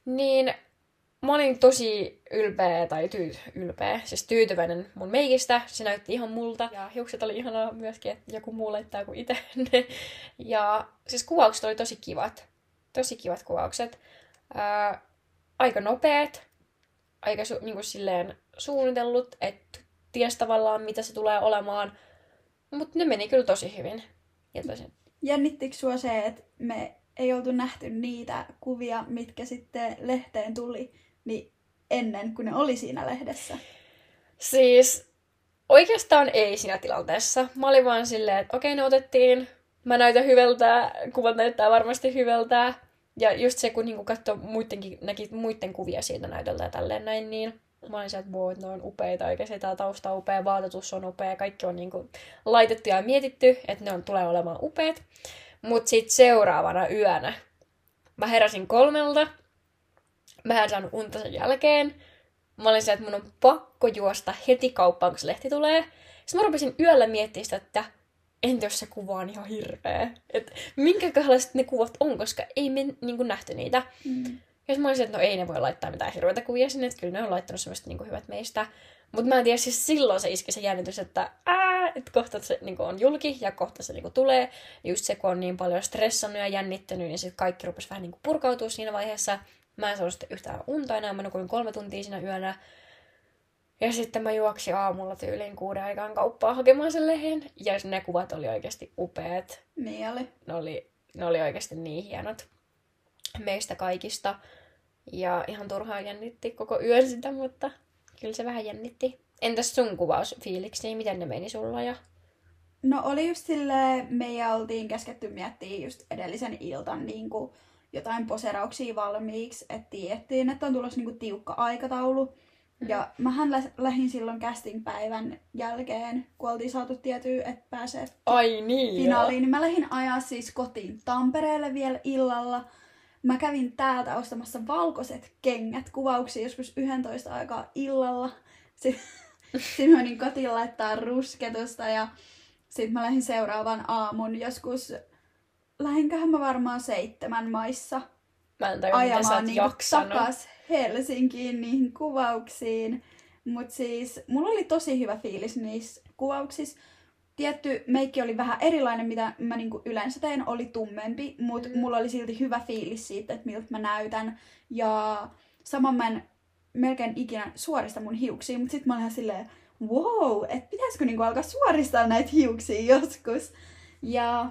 Niin mä olin tosi ylpeä, tai tyy, ylpeä, siis tyytyväinen mun meikistä. Se näytti ihan multa. Ja hiukset oli ihanaa myöskin, että joku muu laittaa kuin itse ne. Ja siis kuvaukset oli tosi kivat. Tosi kivat kuvaukset. Ää, aika nopeat. Aika su, niin kuin silleen suunnitellut, että ties tavallaan mitä se tulee olemaan. Mutta ne meni kyllä tosi hyvin. Ja tosi... Jännittikö sua se, että me ei oltu nähty niitä kuvia, mitkä sitten lehteen tuli, niin ennen kuin ne oli siinä lehdessä? Siis oikeastaan ei siinä tilanteessa. Mä olin vaan silleen, että okei, ne otettiin. Mä näytän hyvältä, kuvat näyttää varmasti hyvältä. Ja just se, kun niinku katsoi muidenkin, näki muiden kuvia siitä näytöltä ja tälleen näin, niin mä olin sieltä, että ne on upeita, oikeasti tämä tausta on upea, vaatetus on upea, kaikki on niinku laitettu ja mietitty, että ne on, tulee olemaan upeat. Mutta sitten seuraavana yönä mä heräsin kolmelta, mä en saanut unta sen jälkeen. Mä olin se, että mun on pakko juosta heti kauppaan, kun se lehti tulee. Sitten mä rupesin yöllä miettimään sitä, että entä jos se kuva on ihan hirveä. Että minkäkälaiset ne kuvat on, koska ei me niin kuin, nähty niitä. Mm. Sitten mä olisin, että no ei ne voi laittaa mitään hirveitä kuvia sinne, että kyllä ne on laittanut semmoista niin kuin, hyvät meistä. Mutta mä en tiedä, siis silloin se iski se jännitys, että ää, että kohta se niin on julki ja kohta se niin tulee. Ja just se, kun on niin paljon stressannut ja jännittänyt, niin sitten kaikki rupesi vähän niin purkautua siinä vaiheessa. Mä en saanut sitten yhtään unta enää, mä nukuin kolme tuntia siinä yönä. Ja sitten mä juoksin aamulla tyyliin kuuden aikaan kauppaa hakemaan sen lehen. Ja ne kuvat oli oikeasti upeat. Niin oli. Ne oli, ne oli oikeasti niin hienot meistä kaikista. Ja ihan turhaan jännitti koko yön sitä, mutta kyllä se vähän jännitti. Entäs sun kuvausfiiliksi, niin miten ne meni sulla? Ja... No oli just silleen, me oltiin käsketty miettiä just edellisen iltan niin kuin jotain poserauksia valmiiksi, että tiedettiin, että on tulossa niin kuin tiukka aikataulu. Mm. Ja mähän lä- lähdin silloin casting-päivän jälkeen, kun oltiin saatu tietyä, että pääsee Ai niin, finaaliin, niin mä lähdin ajaa siis kotiin Tampereelle vielä illalla. Mä kävin täältä ostamassa valkoiset kengät kuvauksia joskus 11 aikaa illalla. Sitten sit mä menin kotiin laittaa rusketusta ja sitten mä lähdin seuraavan aamun joskus, lähinköhän mä varmaan seitsemän maissa Mä en tajua, miten sä ajamaan oot niinku jaksanut. takas Helsinkiin niihin kuvauksiin. Mutta siis mulla oli tosi hyvä fiilis niissä kuvauksissa. Tietty meikki oli vähän erilainen, mitä mä niinku yleensä teen, oli tummempi, mutta Mm. mulla oli silti hyvä fiilis siitä, että miltä mä näytän. Ja saman mä en melkein ikinä suorista mun hiuksia, mutta sitten mä olin ihan silleen, wow, että pitäisikö niinku alkaa suoristaa näitä hiuksia joskus. Ja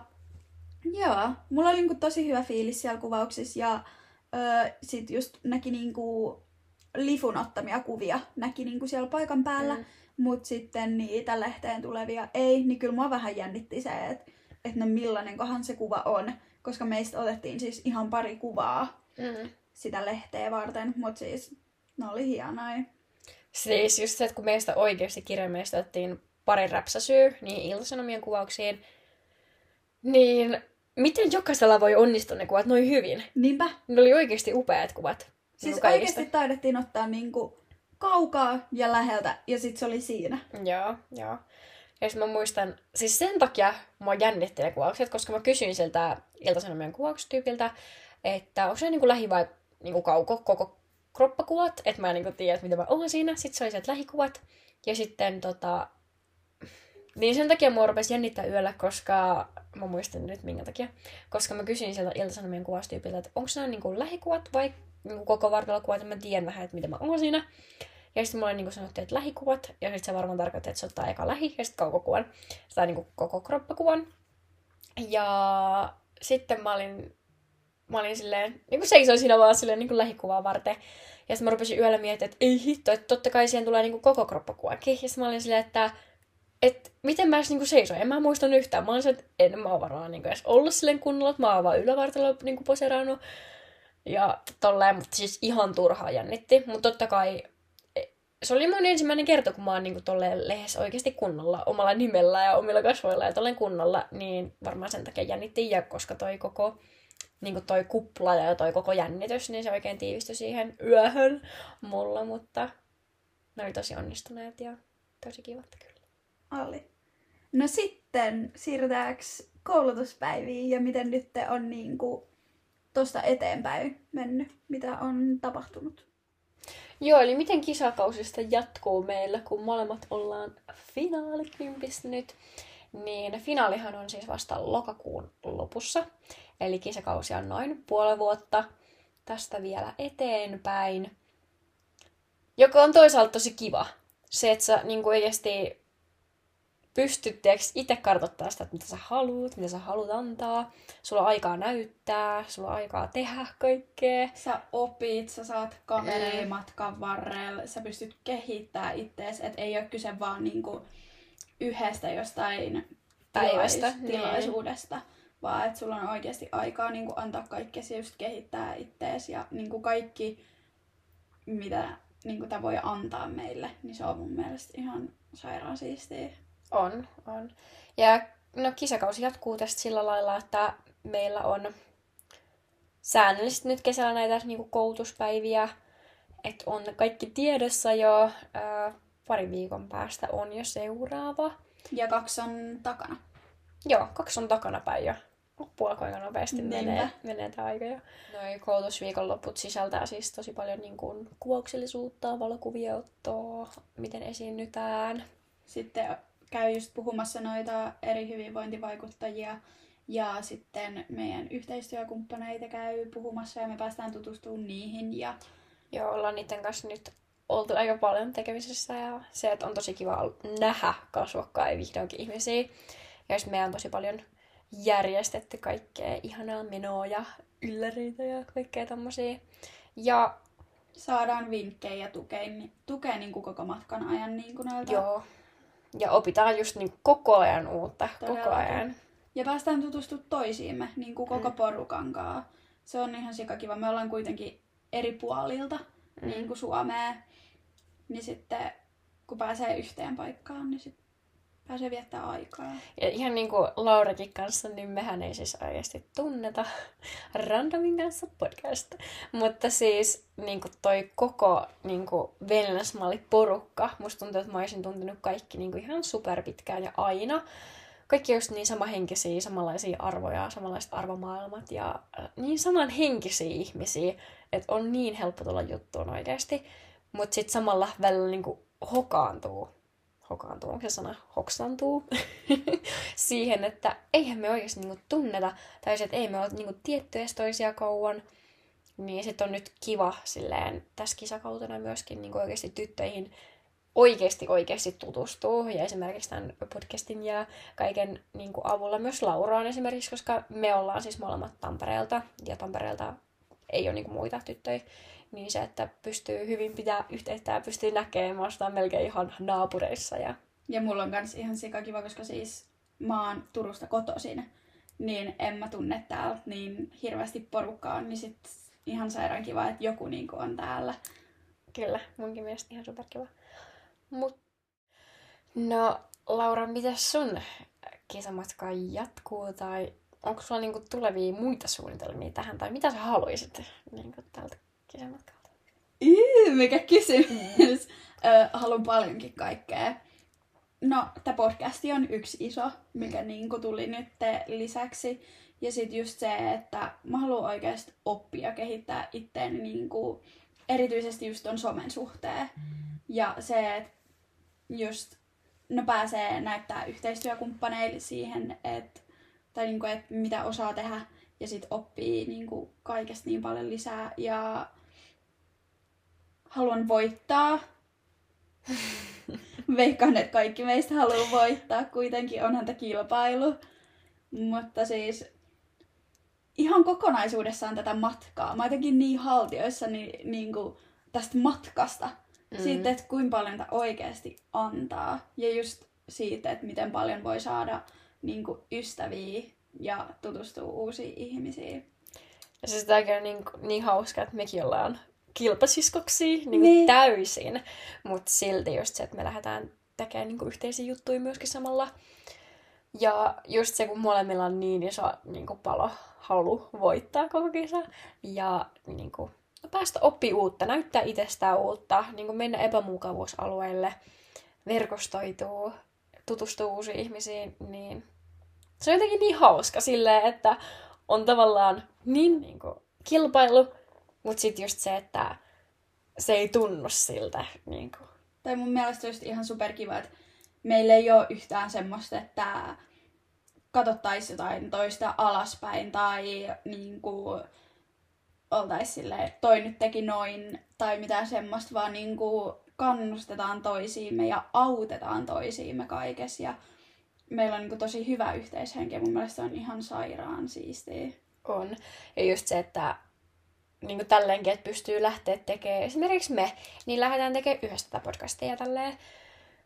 joo, mulla oli niinku tosi hyvä fiilis siellä kuvauksissa ja öö, sit just näki niinku lifun ottamia kuvia, näki niinku siellä paikan päällä, Mm. mm. mut sitten niitä lehteen tulevia ei, niin kyllä mua vähän jännitti se, että et no millainenkohan se kuva on, koska meistä otettiin siis ihan pari kuvaa Mm. sitä lehteä varten, mut siis ne oli hienoja. Siis just se, että kun meistä oikeasti kirjaimista otettiin pari räpsäsyy niihin iltasanomien kuvauksiin, niin miten jokaisella voi onnistua ne kuvat noin hyvin? Niinpä, Ne oli oikeasti upeat kuvat. siis Niinku kaikista. oikeasti taidettiin ottaa niinku kaukaa ja läheltä, ja sit se oli siinä. Joo, joo. Ja sitten mä muistan, siis sen takia mua jännitti ne kuvaukset, koska mä kysyin siltä iltasanomien kuvauksetyypiltä, että onko se niinku lähi vai niinku kauko, koko kroppakuvat, että mä en niinku tiedä, että mitä mä oon siinä. Sitten se oli sieltä lähikuvat. Ja sitten tota... Niin sen takia mua rupesi jännittää yöllä, koska mä muistan nyt minkä takia. Koska mä kysyin sieltä iltasanomien kuvaustyypiltä, että onko nämä niinku lähikuvat vai niinku koko vartalokuvat, että mä tiedän vähän, että mitä mä oon siinä. Ja sitten mulle niinku sanottiin, että lähikuvat, ja sitten se varmaan tarkoittaa, että se ottaa eka lähi, ja sitten kaukokuvan, tai niinku koko kroppakuvan. Ja sitten mä olin, mä olin silleen, niinku seisoin siinä vaan silleen niinku lähikuvaa varten. Ja sitten mä rupesin yöllä miettimään, että ei hitto, että totta kai siihen tulee niinku koko kroppakuvakin. Ja sitten mä olin silleen, että et miten mä edes niinku seisoin. En mä muistanut yhtään. Mä olin että en mä oo varmaan niinku edes ollut silleen kunnolla, että mä oon vaan ylävartalolla niinku poseeraanut. Ja tolleen, mutta siis ihan turhaa jännitti. Mutta totta kai se oli mun ensimmäinen kerta, kun mä oon niinku tolleen lehdessä oikeasti kunnolla, omalla nimellä ja omilla kasvoilla ja tolleen kunnolla, niin varmaan sen takia jännittiin. Ja koska toi koko niinku toi kupla ja toi koko jännitys, niin se oikein tiivistyi siihen yöhön mulla, mutta ne oli tosi onnistuneet ja tosi kivat kyllä. Oli. No sitten siirrytäänkö koulutuspäiviin ja miten nyt on niinku tosta eteenpäin mennyt, mitä on tapahtunut? Joo, eli miten kisakausista jatkuu meillä, kun molemmat ollaan finaalikympissä nyt. Niin finaalihan on siis vasta lokakuun lopussa. Eli kisakausi on noin puoli vuotta tästä vielä eteenpäin. Joka on toisaalta tosi kiva. Se, että sä niin oikeasti pystyt itse kartoittamaan sitä, että mitä sä haluat, mitä sä haluat antaa. Sulla on aikaa näyttää, sulla on aikaa tehdä kaikkea. Sä opit, sä saat kavereja matkan varrella, sä pystyt kehittämään ittees, että ei ole kyse vaan niinku yhdestä jostain Päivästä, tilais- niin. tilaisuudesta, vaan että sulla on oikeasti aikaa niinku antaa kaikkea ja just kehittää ittees ja niinku kaikki, mitä niinku tää voi antaa meille, niin se on mun mielestä ihan sairaan siistiä. On, on. Ja no kisakausi jatkuu tästä sillä lailla, että meillä on säännöllisesti nyt kesällä näitä niin kuin koulutuspäiviä, että on kaikki tiedossa jo. Ää, pari viikon päästä on jo seuraava. Ja kaksi on takana. Joo, kaksi on takana päin jo. loppuu alkoi aika nopeasti Niinpä. menee, menee tämä aika jo. Noi koulutusviikonloput sisältää siis tosi paljon niin kuin, kuvauksellisuutta, valokuvia ottoa, miten esiinnytään. Sitten käy just puhumassa noita eri hyvinvointivaikuttajia ja sitten meidän yhteistyökumppaneita käy puhumassa ja me päästään tutustumaan niihin ja Joo, ollaan niiden kanssa nyt oltu aika paljon tekemisissä ja se, että on tosi kiva nähdä kasvokkain vihdoinkin ihmisiä. Ja jos meidän on tosi paljon järjestetty kaikkea ihanaa menoa ja ylläreitä ja kaikkea tommosia. Ja saadaan vinkkejä ja tukea, tukea niin kuin koko matkan ajan niin kuin näiltä. joo, ja opitaan just niin koko ajan uutta, koko Todellakin. ajan. Ja päästään tutustumaan toisiimme niin kuin koko Mm. porukan kanssa. Se on ihan sikakiva. Me ollaan kuitenkin eri puolilta Mm. niin kuin Suomea. Niin sitten kun pääsee yhteen paikkaan, niin sitten pääsee viettää aikaa. Ja ihan niin kuin Laurakin kanssa, niin mehän ei siis oikeasti tunneta randomin kanssa podcast. Mutta siis niin kuin toi koko niin kuin porukka, musta tuntuu, että mä olisin tuntenut kaikki niin kuin ihan superpitkään ja aina. Kaikki just niin samahenkisiä, samanlaisia arvoja, samanlaiset arvomaailmat ja äh, niin samanhenkisiä ihmisiä, että on niin helppo tulla juttuun oikeasti. Mutta sitten samalla välillä niin kuin hokaantuu hokaantuu, onko se sana, hoksantuu, siihen, että eihän me oikeasti niinku tunneta, tai se, että ei me ole niinku tietty edes toisia kauan, niin sitten on nyt kiva silleen tässä kisakautena myöskin niinku oikeasti tyttöihin oikeasti oikeasti tutustuu. Ja esimerkiksi tämän podcastin ja kaiken niin kuin avulla myös Lauraan esimerkiksi, koska me ollaan siis molemmat Tampereelta ja Tampereelta ei ole niin kuin muita tyttöjä. Niin se, että pystyy hyvin pitää yhteyttä ja pystyy näkemään, mä ostan melkein ihan naapureissa. Ja... Ja mulla on kans ihan sikakiva, koska siis mä oon Turusta kotoisin, niin en mä tunne täältä niin hirveästi porukkaa, niin sit ihan sairaan kiva, että joku niinku on täällä. Kyllä, munkin mielestä ihan superkiva. Mut... No, Laura, miten sun kisamatka jatkuu tai onko sulla niinku tulevia muita suunnitelmia tähän tai mitä sä haluaisit niinku tältä kisamatkalta? Yy, mikä kysymys. Ö, haluan paljonkin kaikkea. No, tämä podcasti on yksi iso, mikä niinku tuli nyt lisäksi. Ja sitten just se, että mä haluan oikeasti oppia kehittää itteeni niinku, erityisesti just ton somen suhteen. Ja se, että just no pääsee näyttää yhteistyökumppaneille siihen, että tai niinku, että mitä osaa tehdä ja sitten oppii niinku kaikesta niin paljon lisää ja haluan voittaa. Veikkaan, että kaikki meistä haluaa voittaa. Kuitenkin onhan tämä kilpailu. Mutta siis ihan kokonaisuudessaan tätä matkaa. Mä jotenkin niin haltioissa niin, niin kuin tästä matkasta. Mm. Siitä, että kuinka paljon tämä oikeasti antaa. Ja just siitä, että miten paljon voi saada niin kuin ystäviä ja tutustua uusiin ihmisiin. Ja siis tämäkin on niin, niin hauska, että mekin ollaan kilpasiskoksia niin Niin. täysin. Mutta silti just se, että me lähdetään tekemään niin yhteisiä juttuja myöskin samalla. Ja just se, kun molemmilla on niin iso niin kuin palo halu voittaa koko kisa. Ja niin kuin, päästä oppi uutta, näyttää itsestään uutta, niin kuin mennä epämukavuusalueelle, verkostoituu, tutustuu uusiin ihmisiin, niin se on jotenkin niin hauska silleen, että on tavallaan niin, niin kuin, kilpailu, mutta sitten just se, että se ei tunnu siltä. Niin kuin. Tai mun mielestä just ihan superkiva, että meillä ei ole yhtään semmoista, että katsottaisiin jotain toista alaspäin tai niin kuin oltaisiin silleen, että toi nyt teki noin tai mitään semmoista, vaan niin kuin kannustetaan toisiimme ja autetaan toisiimme kaikessa ja meillä on niin kuin tosi hyvä yhteishenki ja mun mielestä se on ihan sairaan siistiä. On. Ja just se, että niin kuin tälleenkin, että pystyy lähteä tekemään, esimerkiksi me, niin lähdetään tekemään yhdessä tätä podcastia tälleen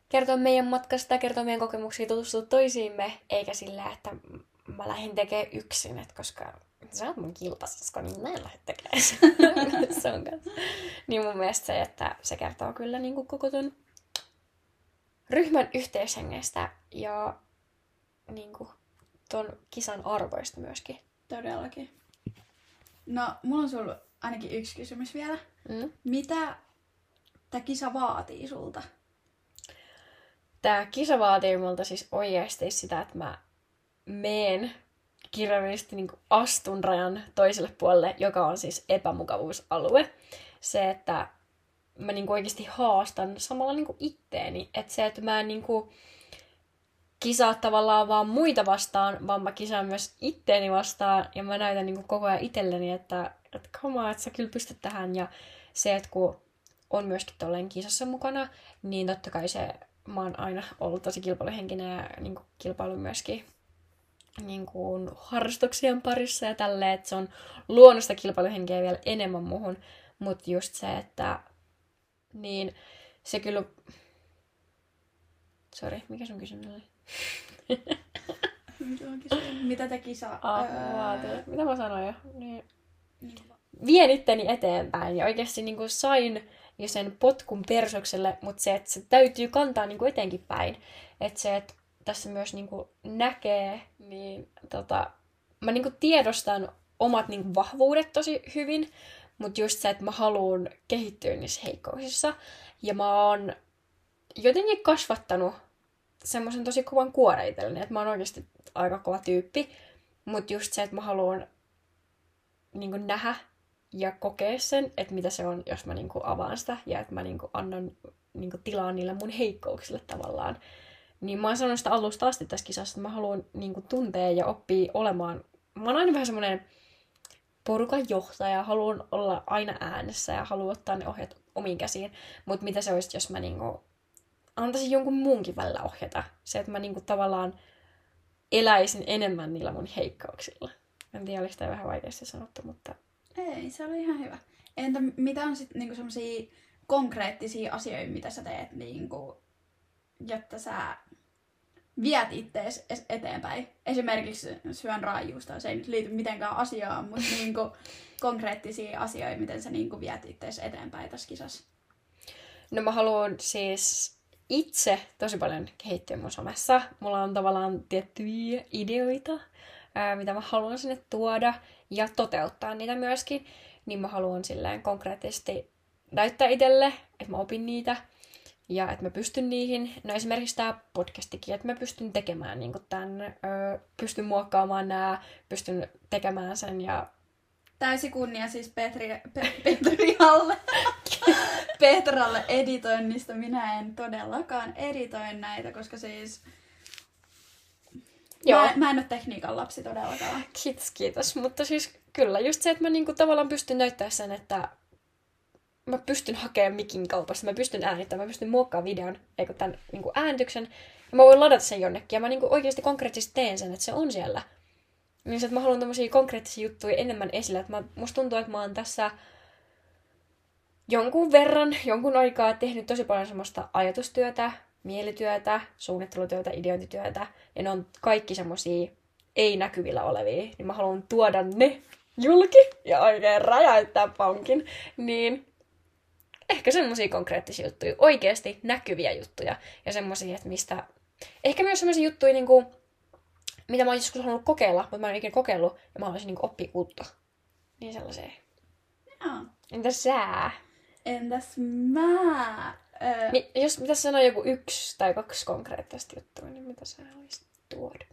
kertoa meidän matkasta, kertoa meidän kokemuksia, tutustua toisiimme, eikä sillä, että mä lähdin tekemään yksin, että koska sä oot mun kilpasisko, niin mä en lähde tekemään kanssa. Niin mun mielestä se, että se kertoo kyllä niin kuin koko ton ryhmän yhteishengestä ja niin kuin ton kisan arvoista myöskin. Todellakin. No, mulla on sulla ainakin yksi kysymys vielä. Mm. Mitä tämä kisa vaatii sulta? Tää kisa vaatii multa siis oikeasti sitä, että mä meen kirjaimellisesti niin astun rajan toiselle puolelle, joka on siis epämukavuusalue. Se, että mä niin oikeasti haastan samalla niin itteeni. Että se, että mä en niin kuin kisaa tavallaan vaan muita vastaan, vaan mä kisaan myös itteeni vastaan. Ja mä näytän niin koko ajan itselleni, että, että come on, että sä kyllä pystyt tähän. Ja se, että kun on myöskin tolleen kisassa mukana, niin totta kai se, mä oon aina ollut tosi kilpailuhenkinen ja niin kilpailu myöskin niin kuin harrastuksien parissa ja tälleen, että se on luonnosta kilpailuhenkeä vielä enemmän muuhun. Mutta just se, että niin se kyllä... Sori, mikä sun kysymys oli? Mitä te kisa... Ah, öö... Mitä mä sanoin jo? Niin. Vien itteni eteenpäin ja oikeasti niin kuin sain jo sen potkun persokselle, mutta se, että se täytyy kantaa niin kuin etenkin päin. Että se, että tässä myös niin kuin näkee, niin tota, mä niin kuin tiedostan omat niin kuin vahvuudet tosi hyvin, mutta just se, että mä haluan kehittyä niissä heikkouksissa. Ja mä oon jotenkin kasvattanut semmoisen tosi kovan kuoren itselleni, että mä oon oikeasti aika kova tyyppi. Mutta just se, että mä haluan niin nähdä ja kokea sen, että mitä se on, jos mä niin avaan sitä ja että mä niin annan niin tilaa niille mun heikkouksille tavallaan. Niin mä oon sanonut sitä alusta asti tässä kisassa, että mä haluan niin tuntea ja oppia olemaan. Mä oon aina vähän semmoinen porukan johtaja, haluan olla aina äänessä ja haluan ottaa ne ohjat omiin käsiin. Mutta mitä se olisi, jos mä niinku antaisin jonkun muunkin välillä ohjata? Se, että mä niinku tavallaan eläisin enemmän niillä mun heikkauksilla. En tiedä, oliko tämä vähän vaikeasti sanottu, mutta... Ei, se oli ihan hyvä. Entä mitä on sitten niinku semmoisia konkreettisia asioita, mitä sä teet, niinku, jotta sä viet ittees eteenpäin. Esimerkiksi syön raajuusta, se ei nyt liity mitenkään asiaan, mutta niinku konkreettisia asioita, miten sä niinku viet ittees eteenpäin tässä kisassa. No mä haluan siis itse tosi paljon kehittyä mun somessa. Mulla on tavallaan tiettyjä ideoita, ää, mitä mä haluan sinne tuoda ja toteuttaa niitä myöskin. Niin mä haluan silleen konkreettisesti näyttää itselle, että mä opin niitä ja että mä pystyn niihin, no esimerkiksi tämä podcastikin, että mä pystyn tekemään niin tämän, ö, pystyn muokkaamaan nämä, pystyn tekemään sen ja... Täysi kunnia siis Petri, Pe, Petrialle, Petralle editoinnista. Minä en todellakaan editoi näitä, koska siis... Joo. Mä, mä en ole tekniikan lapsi todellakaan. Kiitos, kiitos. Mutta siis kyllä, just se, että mä niinku tavallaan pystyn näyttämään sen, että mä pystyn hakemaan mikin kaupasta, mä pystyn äänittämään, mä pystyn muokkaamaan videon, eikö tämän niin kuin äänityksen, ja mä voin ladata sen jonnekin, ja mä niin kuin oikeasti konkreettisesti teen sen, että se on siellä. Niin se, että mä haluan tämmöisiä konkreettisia juttuja enemmän esille, että mä, musta tuntuu, että mä oon tässä jonkun verran, jonkun aikaa tehnyt tosi paljon semmoista ajatustyötä, mielityötä, suunnittelutyötä, ideointityötä, ja ne on kaikki semmoisia ei näkyvillä olevia, niin mä haluan tuoda ne julki ja oikein räjäyttää pankin, niin ehkä semmoisia konkreettisia juttuja, oikeasti näkyviä juttuja ja semmoisia, että mistä... Ehkä myös semmoisia juttuja, niin kuin, mitä mä oon joskus halunnut kokeilla, mutta mä en ikinä kokeillut ja mä haluaisin niin oppia uutta. Niin sellaisia. Joo. Entäs sä? Entäs mä? Öö... Mi- jos pitäisi sanoa joku yksi tai kaksi konkreettista juttua, niin mitä sä haluaisit tuoda?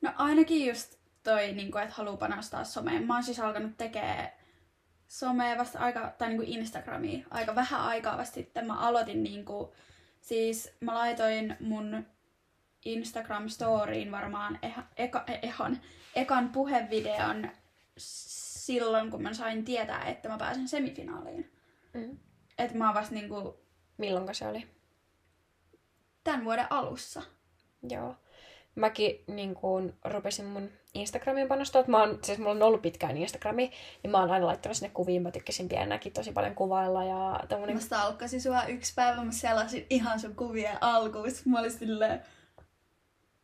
No ainakin just toi, niin kuin, että haluaa panostaa someen. Mä oon siis alkanut tekemään somea vasta aika, tai niin kuin Instagramia aika vähän aikaa vasta sitten. Mä aloitin niin kuin, siis mä laitoin mun Instagram-storiin varmaan eha, eka, ehan, ekan puhevideon silloin, kun mä sain tietää, että mä pääsen semifinaaliin. Mm. Että mä vasta niinku... Milloinko se oli? Tämän vuoden alussa. Joo mäkin niin kuin, rupesin mun Instagramiin panostaa. Mä oon, siis mulla on ollut pitkään Instagrami, ja mä oon aina laittanut sinne kuviin. Mä tykkäsin pienenäkin tosi paljon kuvailla. Ja tämmönen... Mä stalkkasin sua yksi päivä, mä selasin ihan sun kuvien alkuun. Mä olin silleen,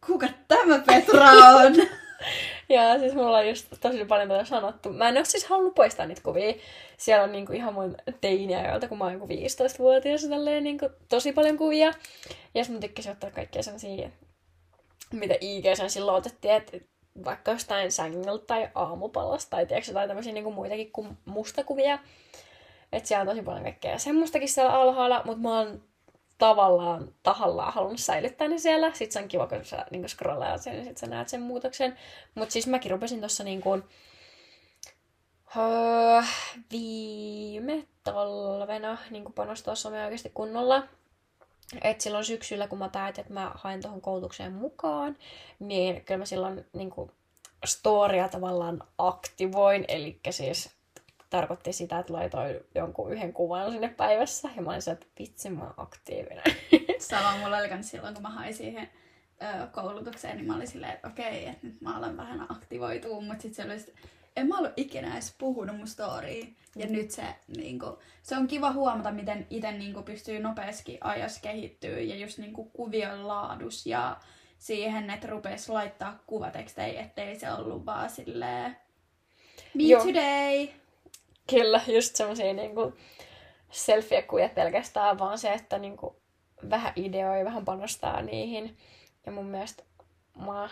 kuka tämä Petra on? ja siis mulla on just tosi paljon tätä sanottu. Mä en ole siis halunnut poistaa niitä kuvia. Siellä on niinku ihan mun teiniä, joilta kun mä oon 15-vuotias, tälleen niinku tosi paljon kuvia. Ja sitten mä tykkäsin ottaa kaikkia sellaisia mitä IG silloin otettiin, että vaikka jostain sängyltä tai aamupalasta tai tiedätkö, jotain tämmöisiä niin kuin muitakin kuin mustakuvia. Että siellä on tosi paljon kaikkea semmoistakin siellä alhaalla, mutta mä oon tavallaan tahallaan halunnut säilyttää ne siellä. Sitten se on kiva, kun sä niin scrollaat sen, niin sit sä näet sen muutoksen. Mutta siis mäkin rupesin tuossa niin kuin, öö, viime talvena niin panostaa somea oikeasti kunnolla. Et silloin syksyllä, kun mä päätin, että mä haen tuohon koulutukseen mukaan, niin kyllä mä silloin niin kuin, storia tavallaan aktivoin, eli siis tarkoitti sitä, että laitoin jonkun yhden kuvan sinne päivässä, ja mä olin että vitsi, mä oon aktiivinen. Sama mulla oli myös silloin, kun mä hain siihen ö, koulutukseen, niin mä olin silleen, että okei, että nyt mä alan vähän aktivoitua, mutta sitten se oli en mä ollut ikinä edes puhunut mun storyin. Ja mm. nyt se, niinku, se on kiva huomata, miten itse niinku, pystyy nopeasti ajassa kehittyä ja just niinku, kuvion laadus ja siihen, että rupes laittaa kuvatekstejä, ettei se ollut vaan silleen me Joo. today. Kyllä, just semmosia niinku selfie-kuvia pelkästään, vaan se, että niinku vähän ideoi, vähän panostaa niihin. Ja mun mielestä mä,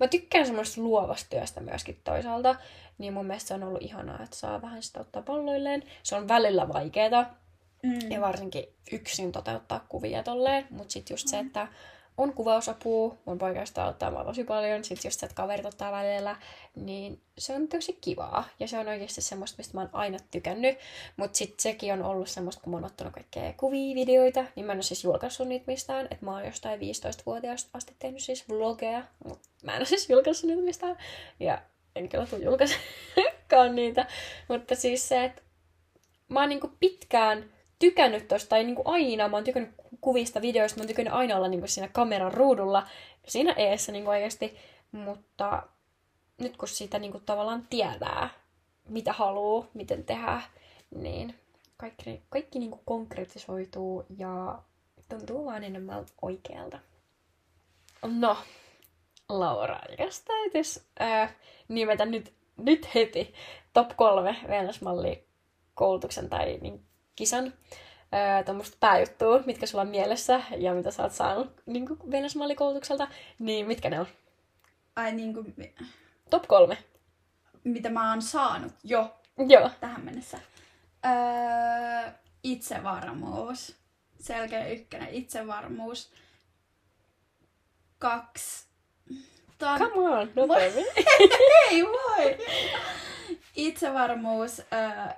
mä tykkään semmoista luovasta työstä myöskin toisaalta, niin mun mielestä se on ollut ihanaa, että saa vähän sitä ottaa palloilleen. Se on välillä vaikeeta, mm. ja varsinkin yksin toteuttaa kuvia tolleen, mutta sitten just mm. se, että on kuvausapua, mun poikaista ottaa mua tosi paljon, sit just se, että kaverit ottaa välillä, niin se on tosi kivaa. Ja se on oikeasti semmoista, mistä mä oon aina tykännyt. Mutta sitten sekin on ollut semmoista, kun mä oon ottanut kaikkea kuvia, videoita, niin mä en ole siis julkaissut niitä mistään. Että mä oon jostain 15-vuotiaasta asti tehnyt siis vlogeja, mutta mä en ole siis julkaissut niitä mistään. Ja en kyllä tule julkaisekaan niitä. Mutta siis se, että mä oon niinku pitkään tykännyt tosta, tai niinku aina, mä oon tykännyt kuvista, videoista, mä oon tykännyt aina olla niinku siinä kameran ruudulla, siinä eessä niinku oikeasti, mutta nyt kun sitä niinku tavallaan tietää, mitä haluaa, miten tehdä, niin kaikki, kaikki niinku konkretisoituu ja tuntuu vaan enemmän oikealta. No, Laura, jos täytyisi äh, nimetä nyt, nyt heti top kolme Venäsmalli koulutuksen tai niin, kisan tuommoista pääjuttua, mitkä sulla on mielessä ja mitä sä oot saanut niin Venäsmallikoulutukselta, niin mitkä ne on? Ai niin kuin... Top kolme. Mitä mä oon saanut jo Joo. tähän mennessä. Öö, itsevarmuus. Selkeä ykkönen, itsevarmuus. Kaksi. Tän... Come on, nopeammin. Ei voi! Itsevarmuus. Öö,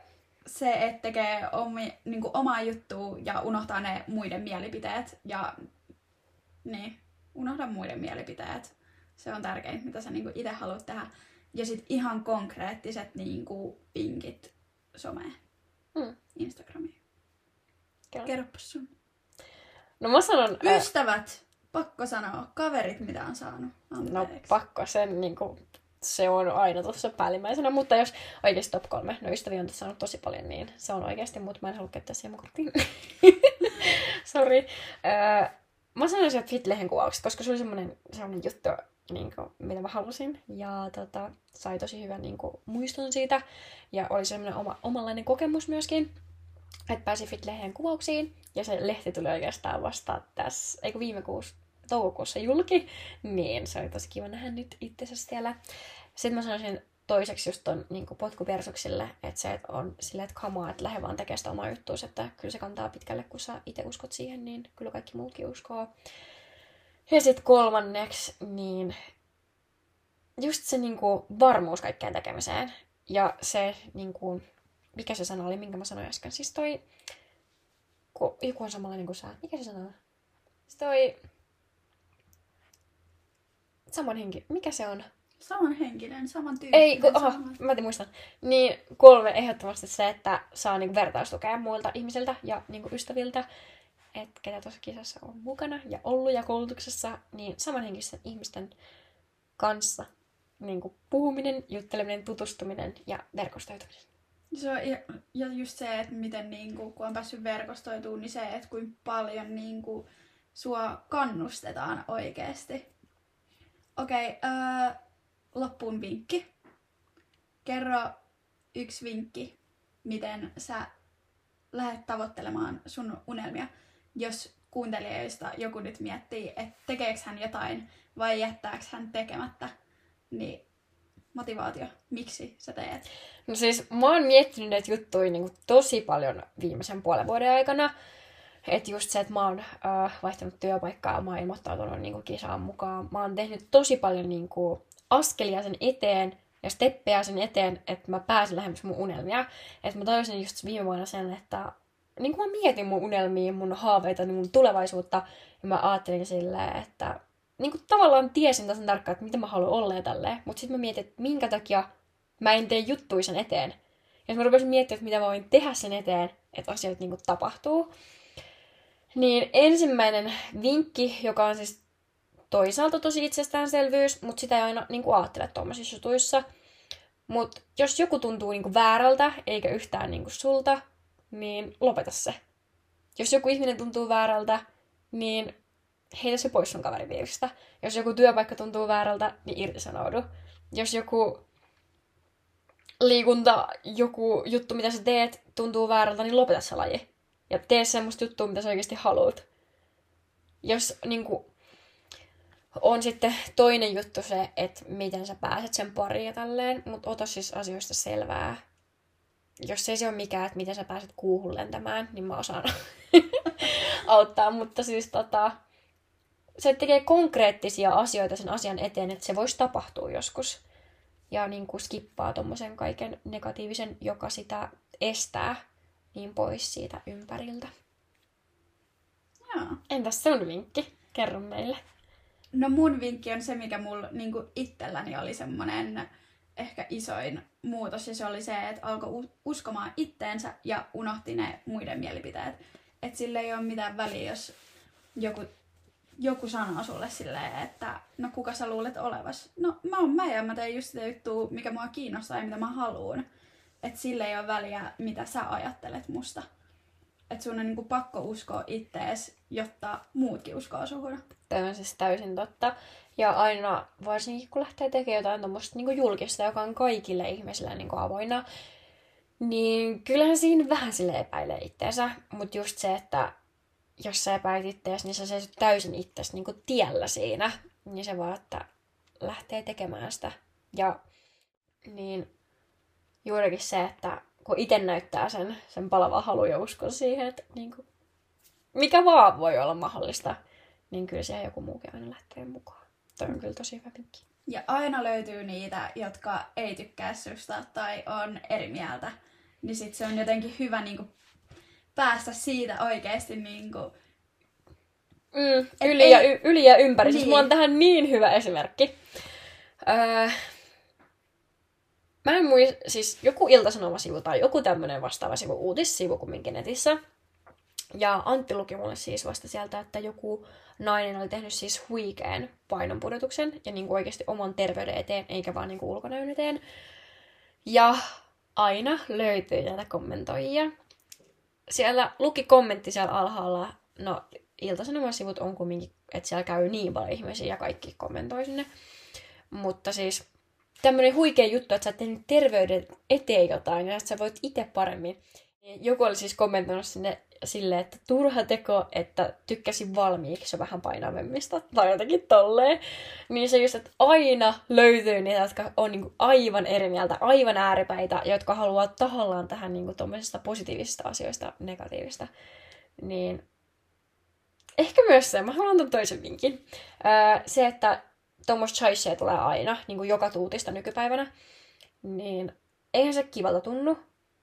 se, että tekee omi, niin kuin omaa juttua ja unohtaa ne muiden mielipiteet. Ja niin, unohda muiden mielipiteet. Se on tärkein, mitä sä niin itse haluat tehdä. Ja sitten ihan konkreettiset niin kuin, pinkit someen. Mm. Instagramiin. Kerropa sun. No mä sanon... Ystävät, ää... pakko sanoa. Kaverit, mitä on saanut. Anteeksi. No pakko sen niin kuin, se on aina tuossa päällimmäisenä, mutta jos oikeasti top kolme, no ystäviä on saanut tosi paljon, niin se on oikeasti, mutta mä en halua käyttää siihen korttiin. Sori. Öö, mä sanoisin, että Fitlehen kuvaukset, koska se oli semmoinen, semmoinen juttu, niin kuin, mitä mä halusin. Ja tota, sai tosi hyvän niin kuin, muiston siitä. Ja oli semmoinen oma, omanlainen kokemus myöskin, että pääsi Fitlehen kuvauksiin. Ja se lehti tuli oikeastaan vasta tässä, eikö viime kuussa, toukokuussa julki, niin se oli tosi kiva nähdä nyt itsensä siellä. Sitten mä sanoisin toiseksi just ton niin potkupersuksille, että se että on silleen, että kamaa, että lähde vaan tekemään sitä omaa juttuus, että kyllä se kantaa pitkälle, kun sä itse uskot siihen, niin kyllä kaikki muutkin uskoo. Ja sitten kolmanneksi, niin just se niin kuin, varmuus kaikkeen tekemiseen. Ja se, niin kuin, mikä se sana oli, minkä mä sanoin äsken. Siis toi, kun joku on samanlainen kuin sä. Mikä se sana on? Siis toi, saman henki. Mikä se on? Samanhenkinen, tyyppinen. Ei, kun, oho, saman... mä muistan. Niin kolme ehdottomasti se, että saa niinku vertaistukea muilta ihmisiltä ja niinku ystäviltä, että ketä tuossa kisassa on mukana ja ollut ja koulutuksessa, niin samanhenkisten ihmisten kanssa niinku puhuminen, jutteleminen, tutustuminen ja verkostoituminen. Se on, ja, ja just se, että miten niinku, kun on päässyt verkostoitumaan, niin se, että kuinka paljon niinku, sua kannustetaan oikeasti Okei, okay, öö, loppuun vinkki. Kerro yksi vinkki, miten sä lähdet tavoittelemaan sun unelmia, jos kuuntelijoista joku nyt miettii, että tekeekö hän jotain vai jättääkö hän tekemättä, niin motivaatio, miksi sä teet? No siis mä oon miettinyt näitä juttuja niin tosi paljon viimeisen puolen vuoden aikana. Että just se, että mä oon äh, vaihtanut työpaikkaa, mä oon ilmoittautunut niin kuin kisaan mukaan. Mä oon tehnyt tosi paljon niin kuin, askelia sen eteen ja steppejä sen eteen, että mä pääsen lähemmäs mun unelmia. Että mä toivoisin just viime vuonna sen, että niin kuin mä mietin mun unelmia, mun haaveita, niin mun tulevaisuutta, ja mä ajattelin silleen, että niin kuin tavallaan tiesin tasan tarkkaan, että mitä mä haluan olla ja tälleen, mutta sitten mä mietin, että minkä takia mä en tee juttuja sen eteen. Ja mä rupesin miettimään, että mitä mä voin tehdä sen eteen, että asiat niin kuin tapahtuu. Niin ensimmäinen vinkki, joka on siis toisaalta tosi itsestäänselvyys, mutta sitä ei aina niin kuin ajattele tuommoisissa jutuissa. Mutta jos joku tuntuu niin kuin väärältä, eikä yhtään niin kuin sulta, niin lopeta se. Jos joku ihminen tuntuu väärältä, niin heitä se pois sun kaveripiiristä. Jos joku työpaikka tuntuu väärältä, niin irtisanoudu. Jos joku liikunta, joku juttu, mitä sä teet, tuntuu väärältä, niin lopeta se laji. Ja tee semmoista juttua, mitä sä oikeasti haluat. Jos niin kuin, on sitten toinen juttu se, että miten sä pääset sen pariin ja tälleen, mutta ota siis asioista selvää. Jos ei se ole mikään, että miten sä pääset kuuhun lentämään, niin mä osaan auttaa. Mutta siis tota, se tekee konkreettisia asioita sen asian eteen, että se voisi tapahtua joskus. Ja niin kuin skippaa tuommoisen kaiken negatiivisen, joka sitä estää, niin pois siitä ympäriltä. Joo. Entäs sun vinkki? Kerro meille. No mun vinkki on se, mikä mulla niin itselläni oli semmonen ehkä isoin muutos, ja se oli se, että alkoi uskomaan itteensä ja unohti ne muiden mielipiteet. Että sille ei ole mitään väliä, jos joku, joku sanoo sulle silleen, että no kuka sä luulet olevas? No mä oon mä ja mä teen just sitä juttua, mikä mua kiinnostaa ja mitä mä haluan. Että sille ei ole väliä, mitä sä ajattelet musta. Että sun on niinku pakko uskoa ittees, jotta muutkin uskoo suhun. Tämä on siis täysin totta. Ja aina, varsinkin kun lähtee tekemään jotain tuommoista niin julkista, joka on kaikille ihmisille niin avoinna, niin kyllähän siinä vähän sille epäilee itteensä. Mutta just se, että jos sä epäilet ittees, niin sä seisot täysin itseäsi niin tiellä siinä. Niin se vaan, että lähtee tekemään sitä. Ja niin juurikin se, että kun itse näyttää sen, sen palava halu ja uskon siihen, että niin kuin, mikä vaan voi olla mahdollista, niin kyllä siellä joku muukin aina lähtee mukaan. Toi on kyllä tosi hyvä vinkki. Ja aina löytyy niitä, jotka ei tykkää susta tai on eri mieltä. Niin sit se on jotenkin hyvä niin kuin, päästä siitä oikeasti niin kuin, mm, yli, ei... ja, y- yli ja ympäri. Niin. Siis mulla on niin. tähän niin hyvä esimerkki. Öö, mä en muista, siis joku iltasanoma-sivu tai joku tämmönen vastaava sivu, uutissivu kumminkin netissä. Ja Antti luki mulle siis vasta sieltä, että joku nainen oli tehnyt siis huikean painonpudotuksen ja niin kuin oikeasti oman terveyden eteen, eikä vaan niin kuin ulkonäön eteen. Ja aina löytyy näitä kommentoijia. Siellä luki kommentti siellä alhaalla, no iltasanomasivut on kumminkin, että siellä käy niin paljon ihmisiä ja kaikki kommentoi sinne. Mutta siis tämmöinen huikea juttu, että sä oot tehnyt terveyden eteen jotain ja että sä voit itse paremmin. Joku oli siis kommentoinut sinne silleen, että turha teko, että tykkäsin valmiiksi vähän painavemmista tai jotenkin tolleen. Niin se just, että aina löytyy niitä, jotka on niinku aivan eri mieltä, aivan ääripäitä, jotka haluaa tahallaan tähän niinku positiivisista asioista negatiivista. Niin ehkä myös se, mä haluan antaa toisen vinkin. Öö, se, että tuommoista chaisee tulee aina, niin kuin joka tuutista nykypäivänä, niin eihän se kivalta tunnu,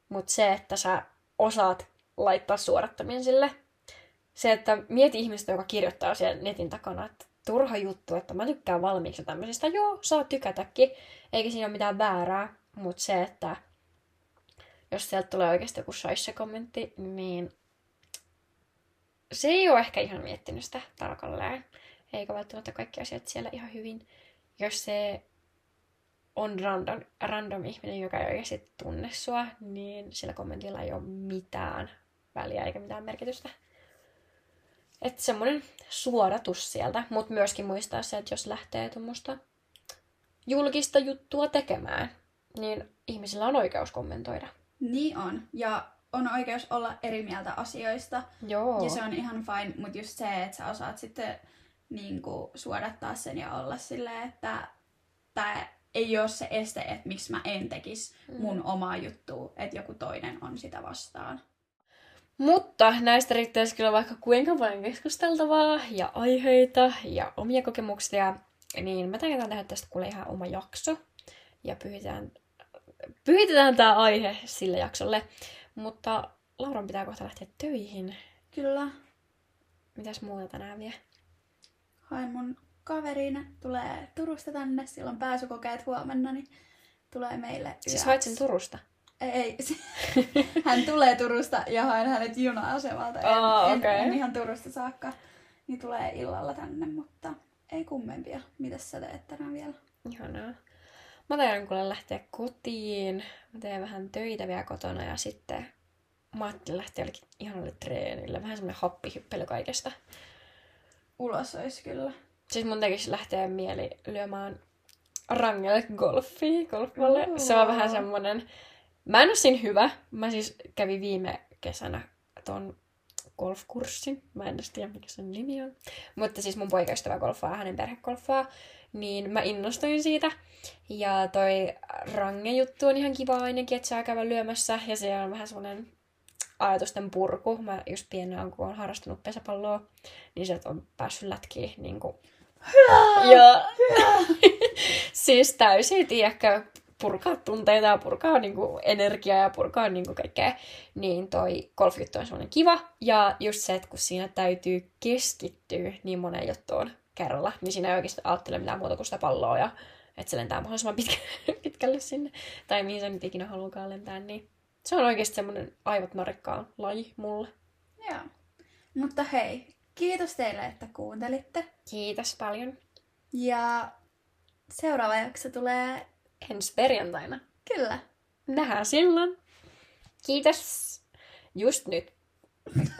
mutta se, että sä osaat laittaa suorattamien sille, se, että mieti ihmistä, joka kirjoittaa siellä netin takana, että turha juttu, että mä tykkään valmiiksi tämmöisistä. Joo, saa tykätäkin, eikä siinä ole mitään väärää, mutta se, että jos sieltä tulee oikeasti joku shaisse kommentti, niin se ei ole ehkä ihan miettinyt sitä tarkalleen eikä välttämättä kaikki asiat siellä ihan hyvin. Jos se on random, random ihminen, joka ei oikeasti tunne sua, niin sillä kommentilla ei ole mitään väliä eikä mitään merkitystä. Että semmoinen suoratus sieltä, mutta myöskin muistaa se, että jos lähtee tuommoista julkista juttua tekemään, niin ihmisillä on oikeus kommentoida. Niin on. Ja on oikeus olla eri mieltä asioista. Joo. Ja se on ihan fine, mutta just se, että sä osaat sitten niin kuin, suodattaa sen ja olla silleen, että tämä ei ole se este, että miksi mä en tekisi mun mm. omaa juttua, että joku toinen on sitä vastaan. Mutta näistä riittäisi kyllä vaikka kuinka paljon keskusteltavaa ja aiheita ja omia kokemuksia, niin mä taidan tehdä tästä kuule ihan oma jakso. Ja pyhitetään, pyhitetään tämä aihe sille jaksolle. Mutta Lauran pitää kohta lähteä töihin. Kyllä. Mitäs muuta tänään vielä? Hain mun kaverin, tulee Turusta tänne, silloin pääsykokeet huomenna, niin tulee meille Siis haet sen Turusta? Ei, ei. hän tulee Turusta ja haen hänet juna-asemalta. En, Aa, en, en ihan Turusta saakka. Niin tulee illalla tänne, mutta ei kummempia. Mitäs sä teet tänään vielä? Ihanaa. Mä taidan kuule lähteä kotiin. Mä teen vähän töitä vielä kotona ja sitten mä ajattelin lähteä jollekin ihanalle treenille. Vähän semmonen happihyppely kaikesta. Ulos olisi kyllä. Siis mun tekisi lähteä mieli lyömään rangelle golfia, golfballe. Se on vähän semmonen... Mä en ole siinä hyvä. Mä siis kävin viime kesänä ton golfkurssin. Mä en edes tiedä, mikä sen nimi on. Mutta siis mun poikaystävä golfaa, hänen perhe golfaa. Niin mä innostuin siitä. Ja toi range-juttu on ihan kiva ainakin, että saa käydä lyömässä. Ja se on vähän semmonen ajatusten purku. Mä just pienenä, kun olen harrastanut pesäpalloa, niin se on päässyt lätkiin niin kuin ja siis täysin, tiedäkö, purkaa tunteita ja purkaa niinku energiaa ja purkaa niinku kaikkea. Niin toi golfjuttu on semmoinen kiva. Ja just se, että kun siinä täytyy keskittyä niin moneen juttuun kerralla, niin siinä ei oikeasti ajattele mitään muuta kuin sitä palloa ja että se lentää mahdollisimman pitkä, pitkälle sinne. Tai mihin se nyt ikinä haluakaan lentää, niin se on oikeasti semmoinen aivot narikkaan laji mulle. Joo. Mutta hei, kiitos teille, että kuuntelitte. Kiitos paljon. Ja seuraava jakso tulee Ensi perjantaina. kyllä. Nähdään silloin. Kiitos. Just nyt.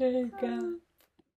Eikä.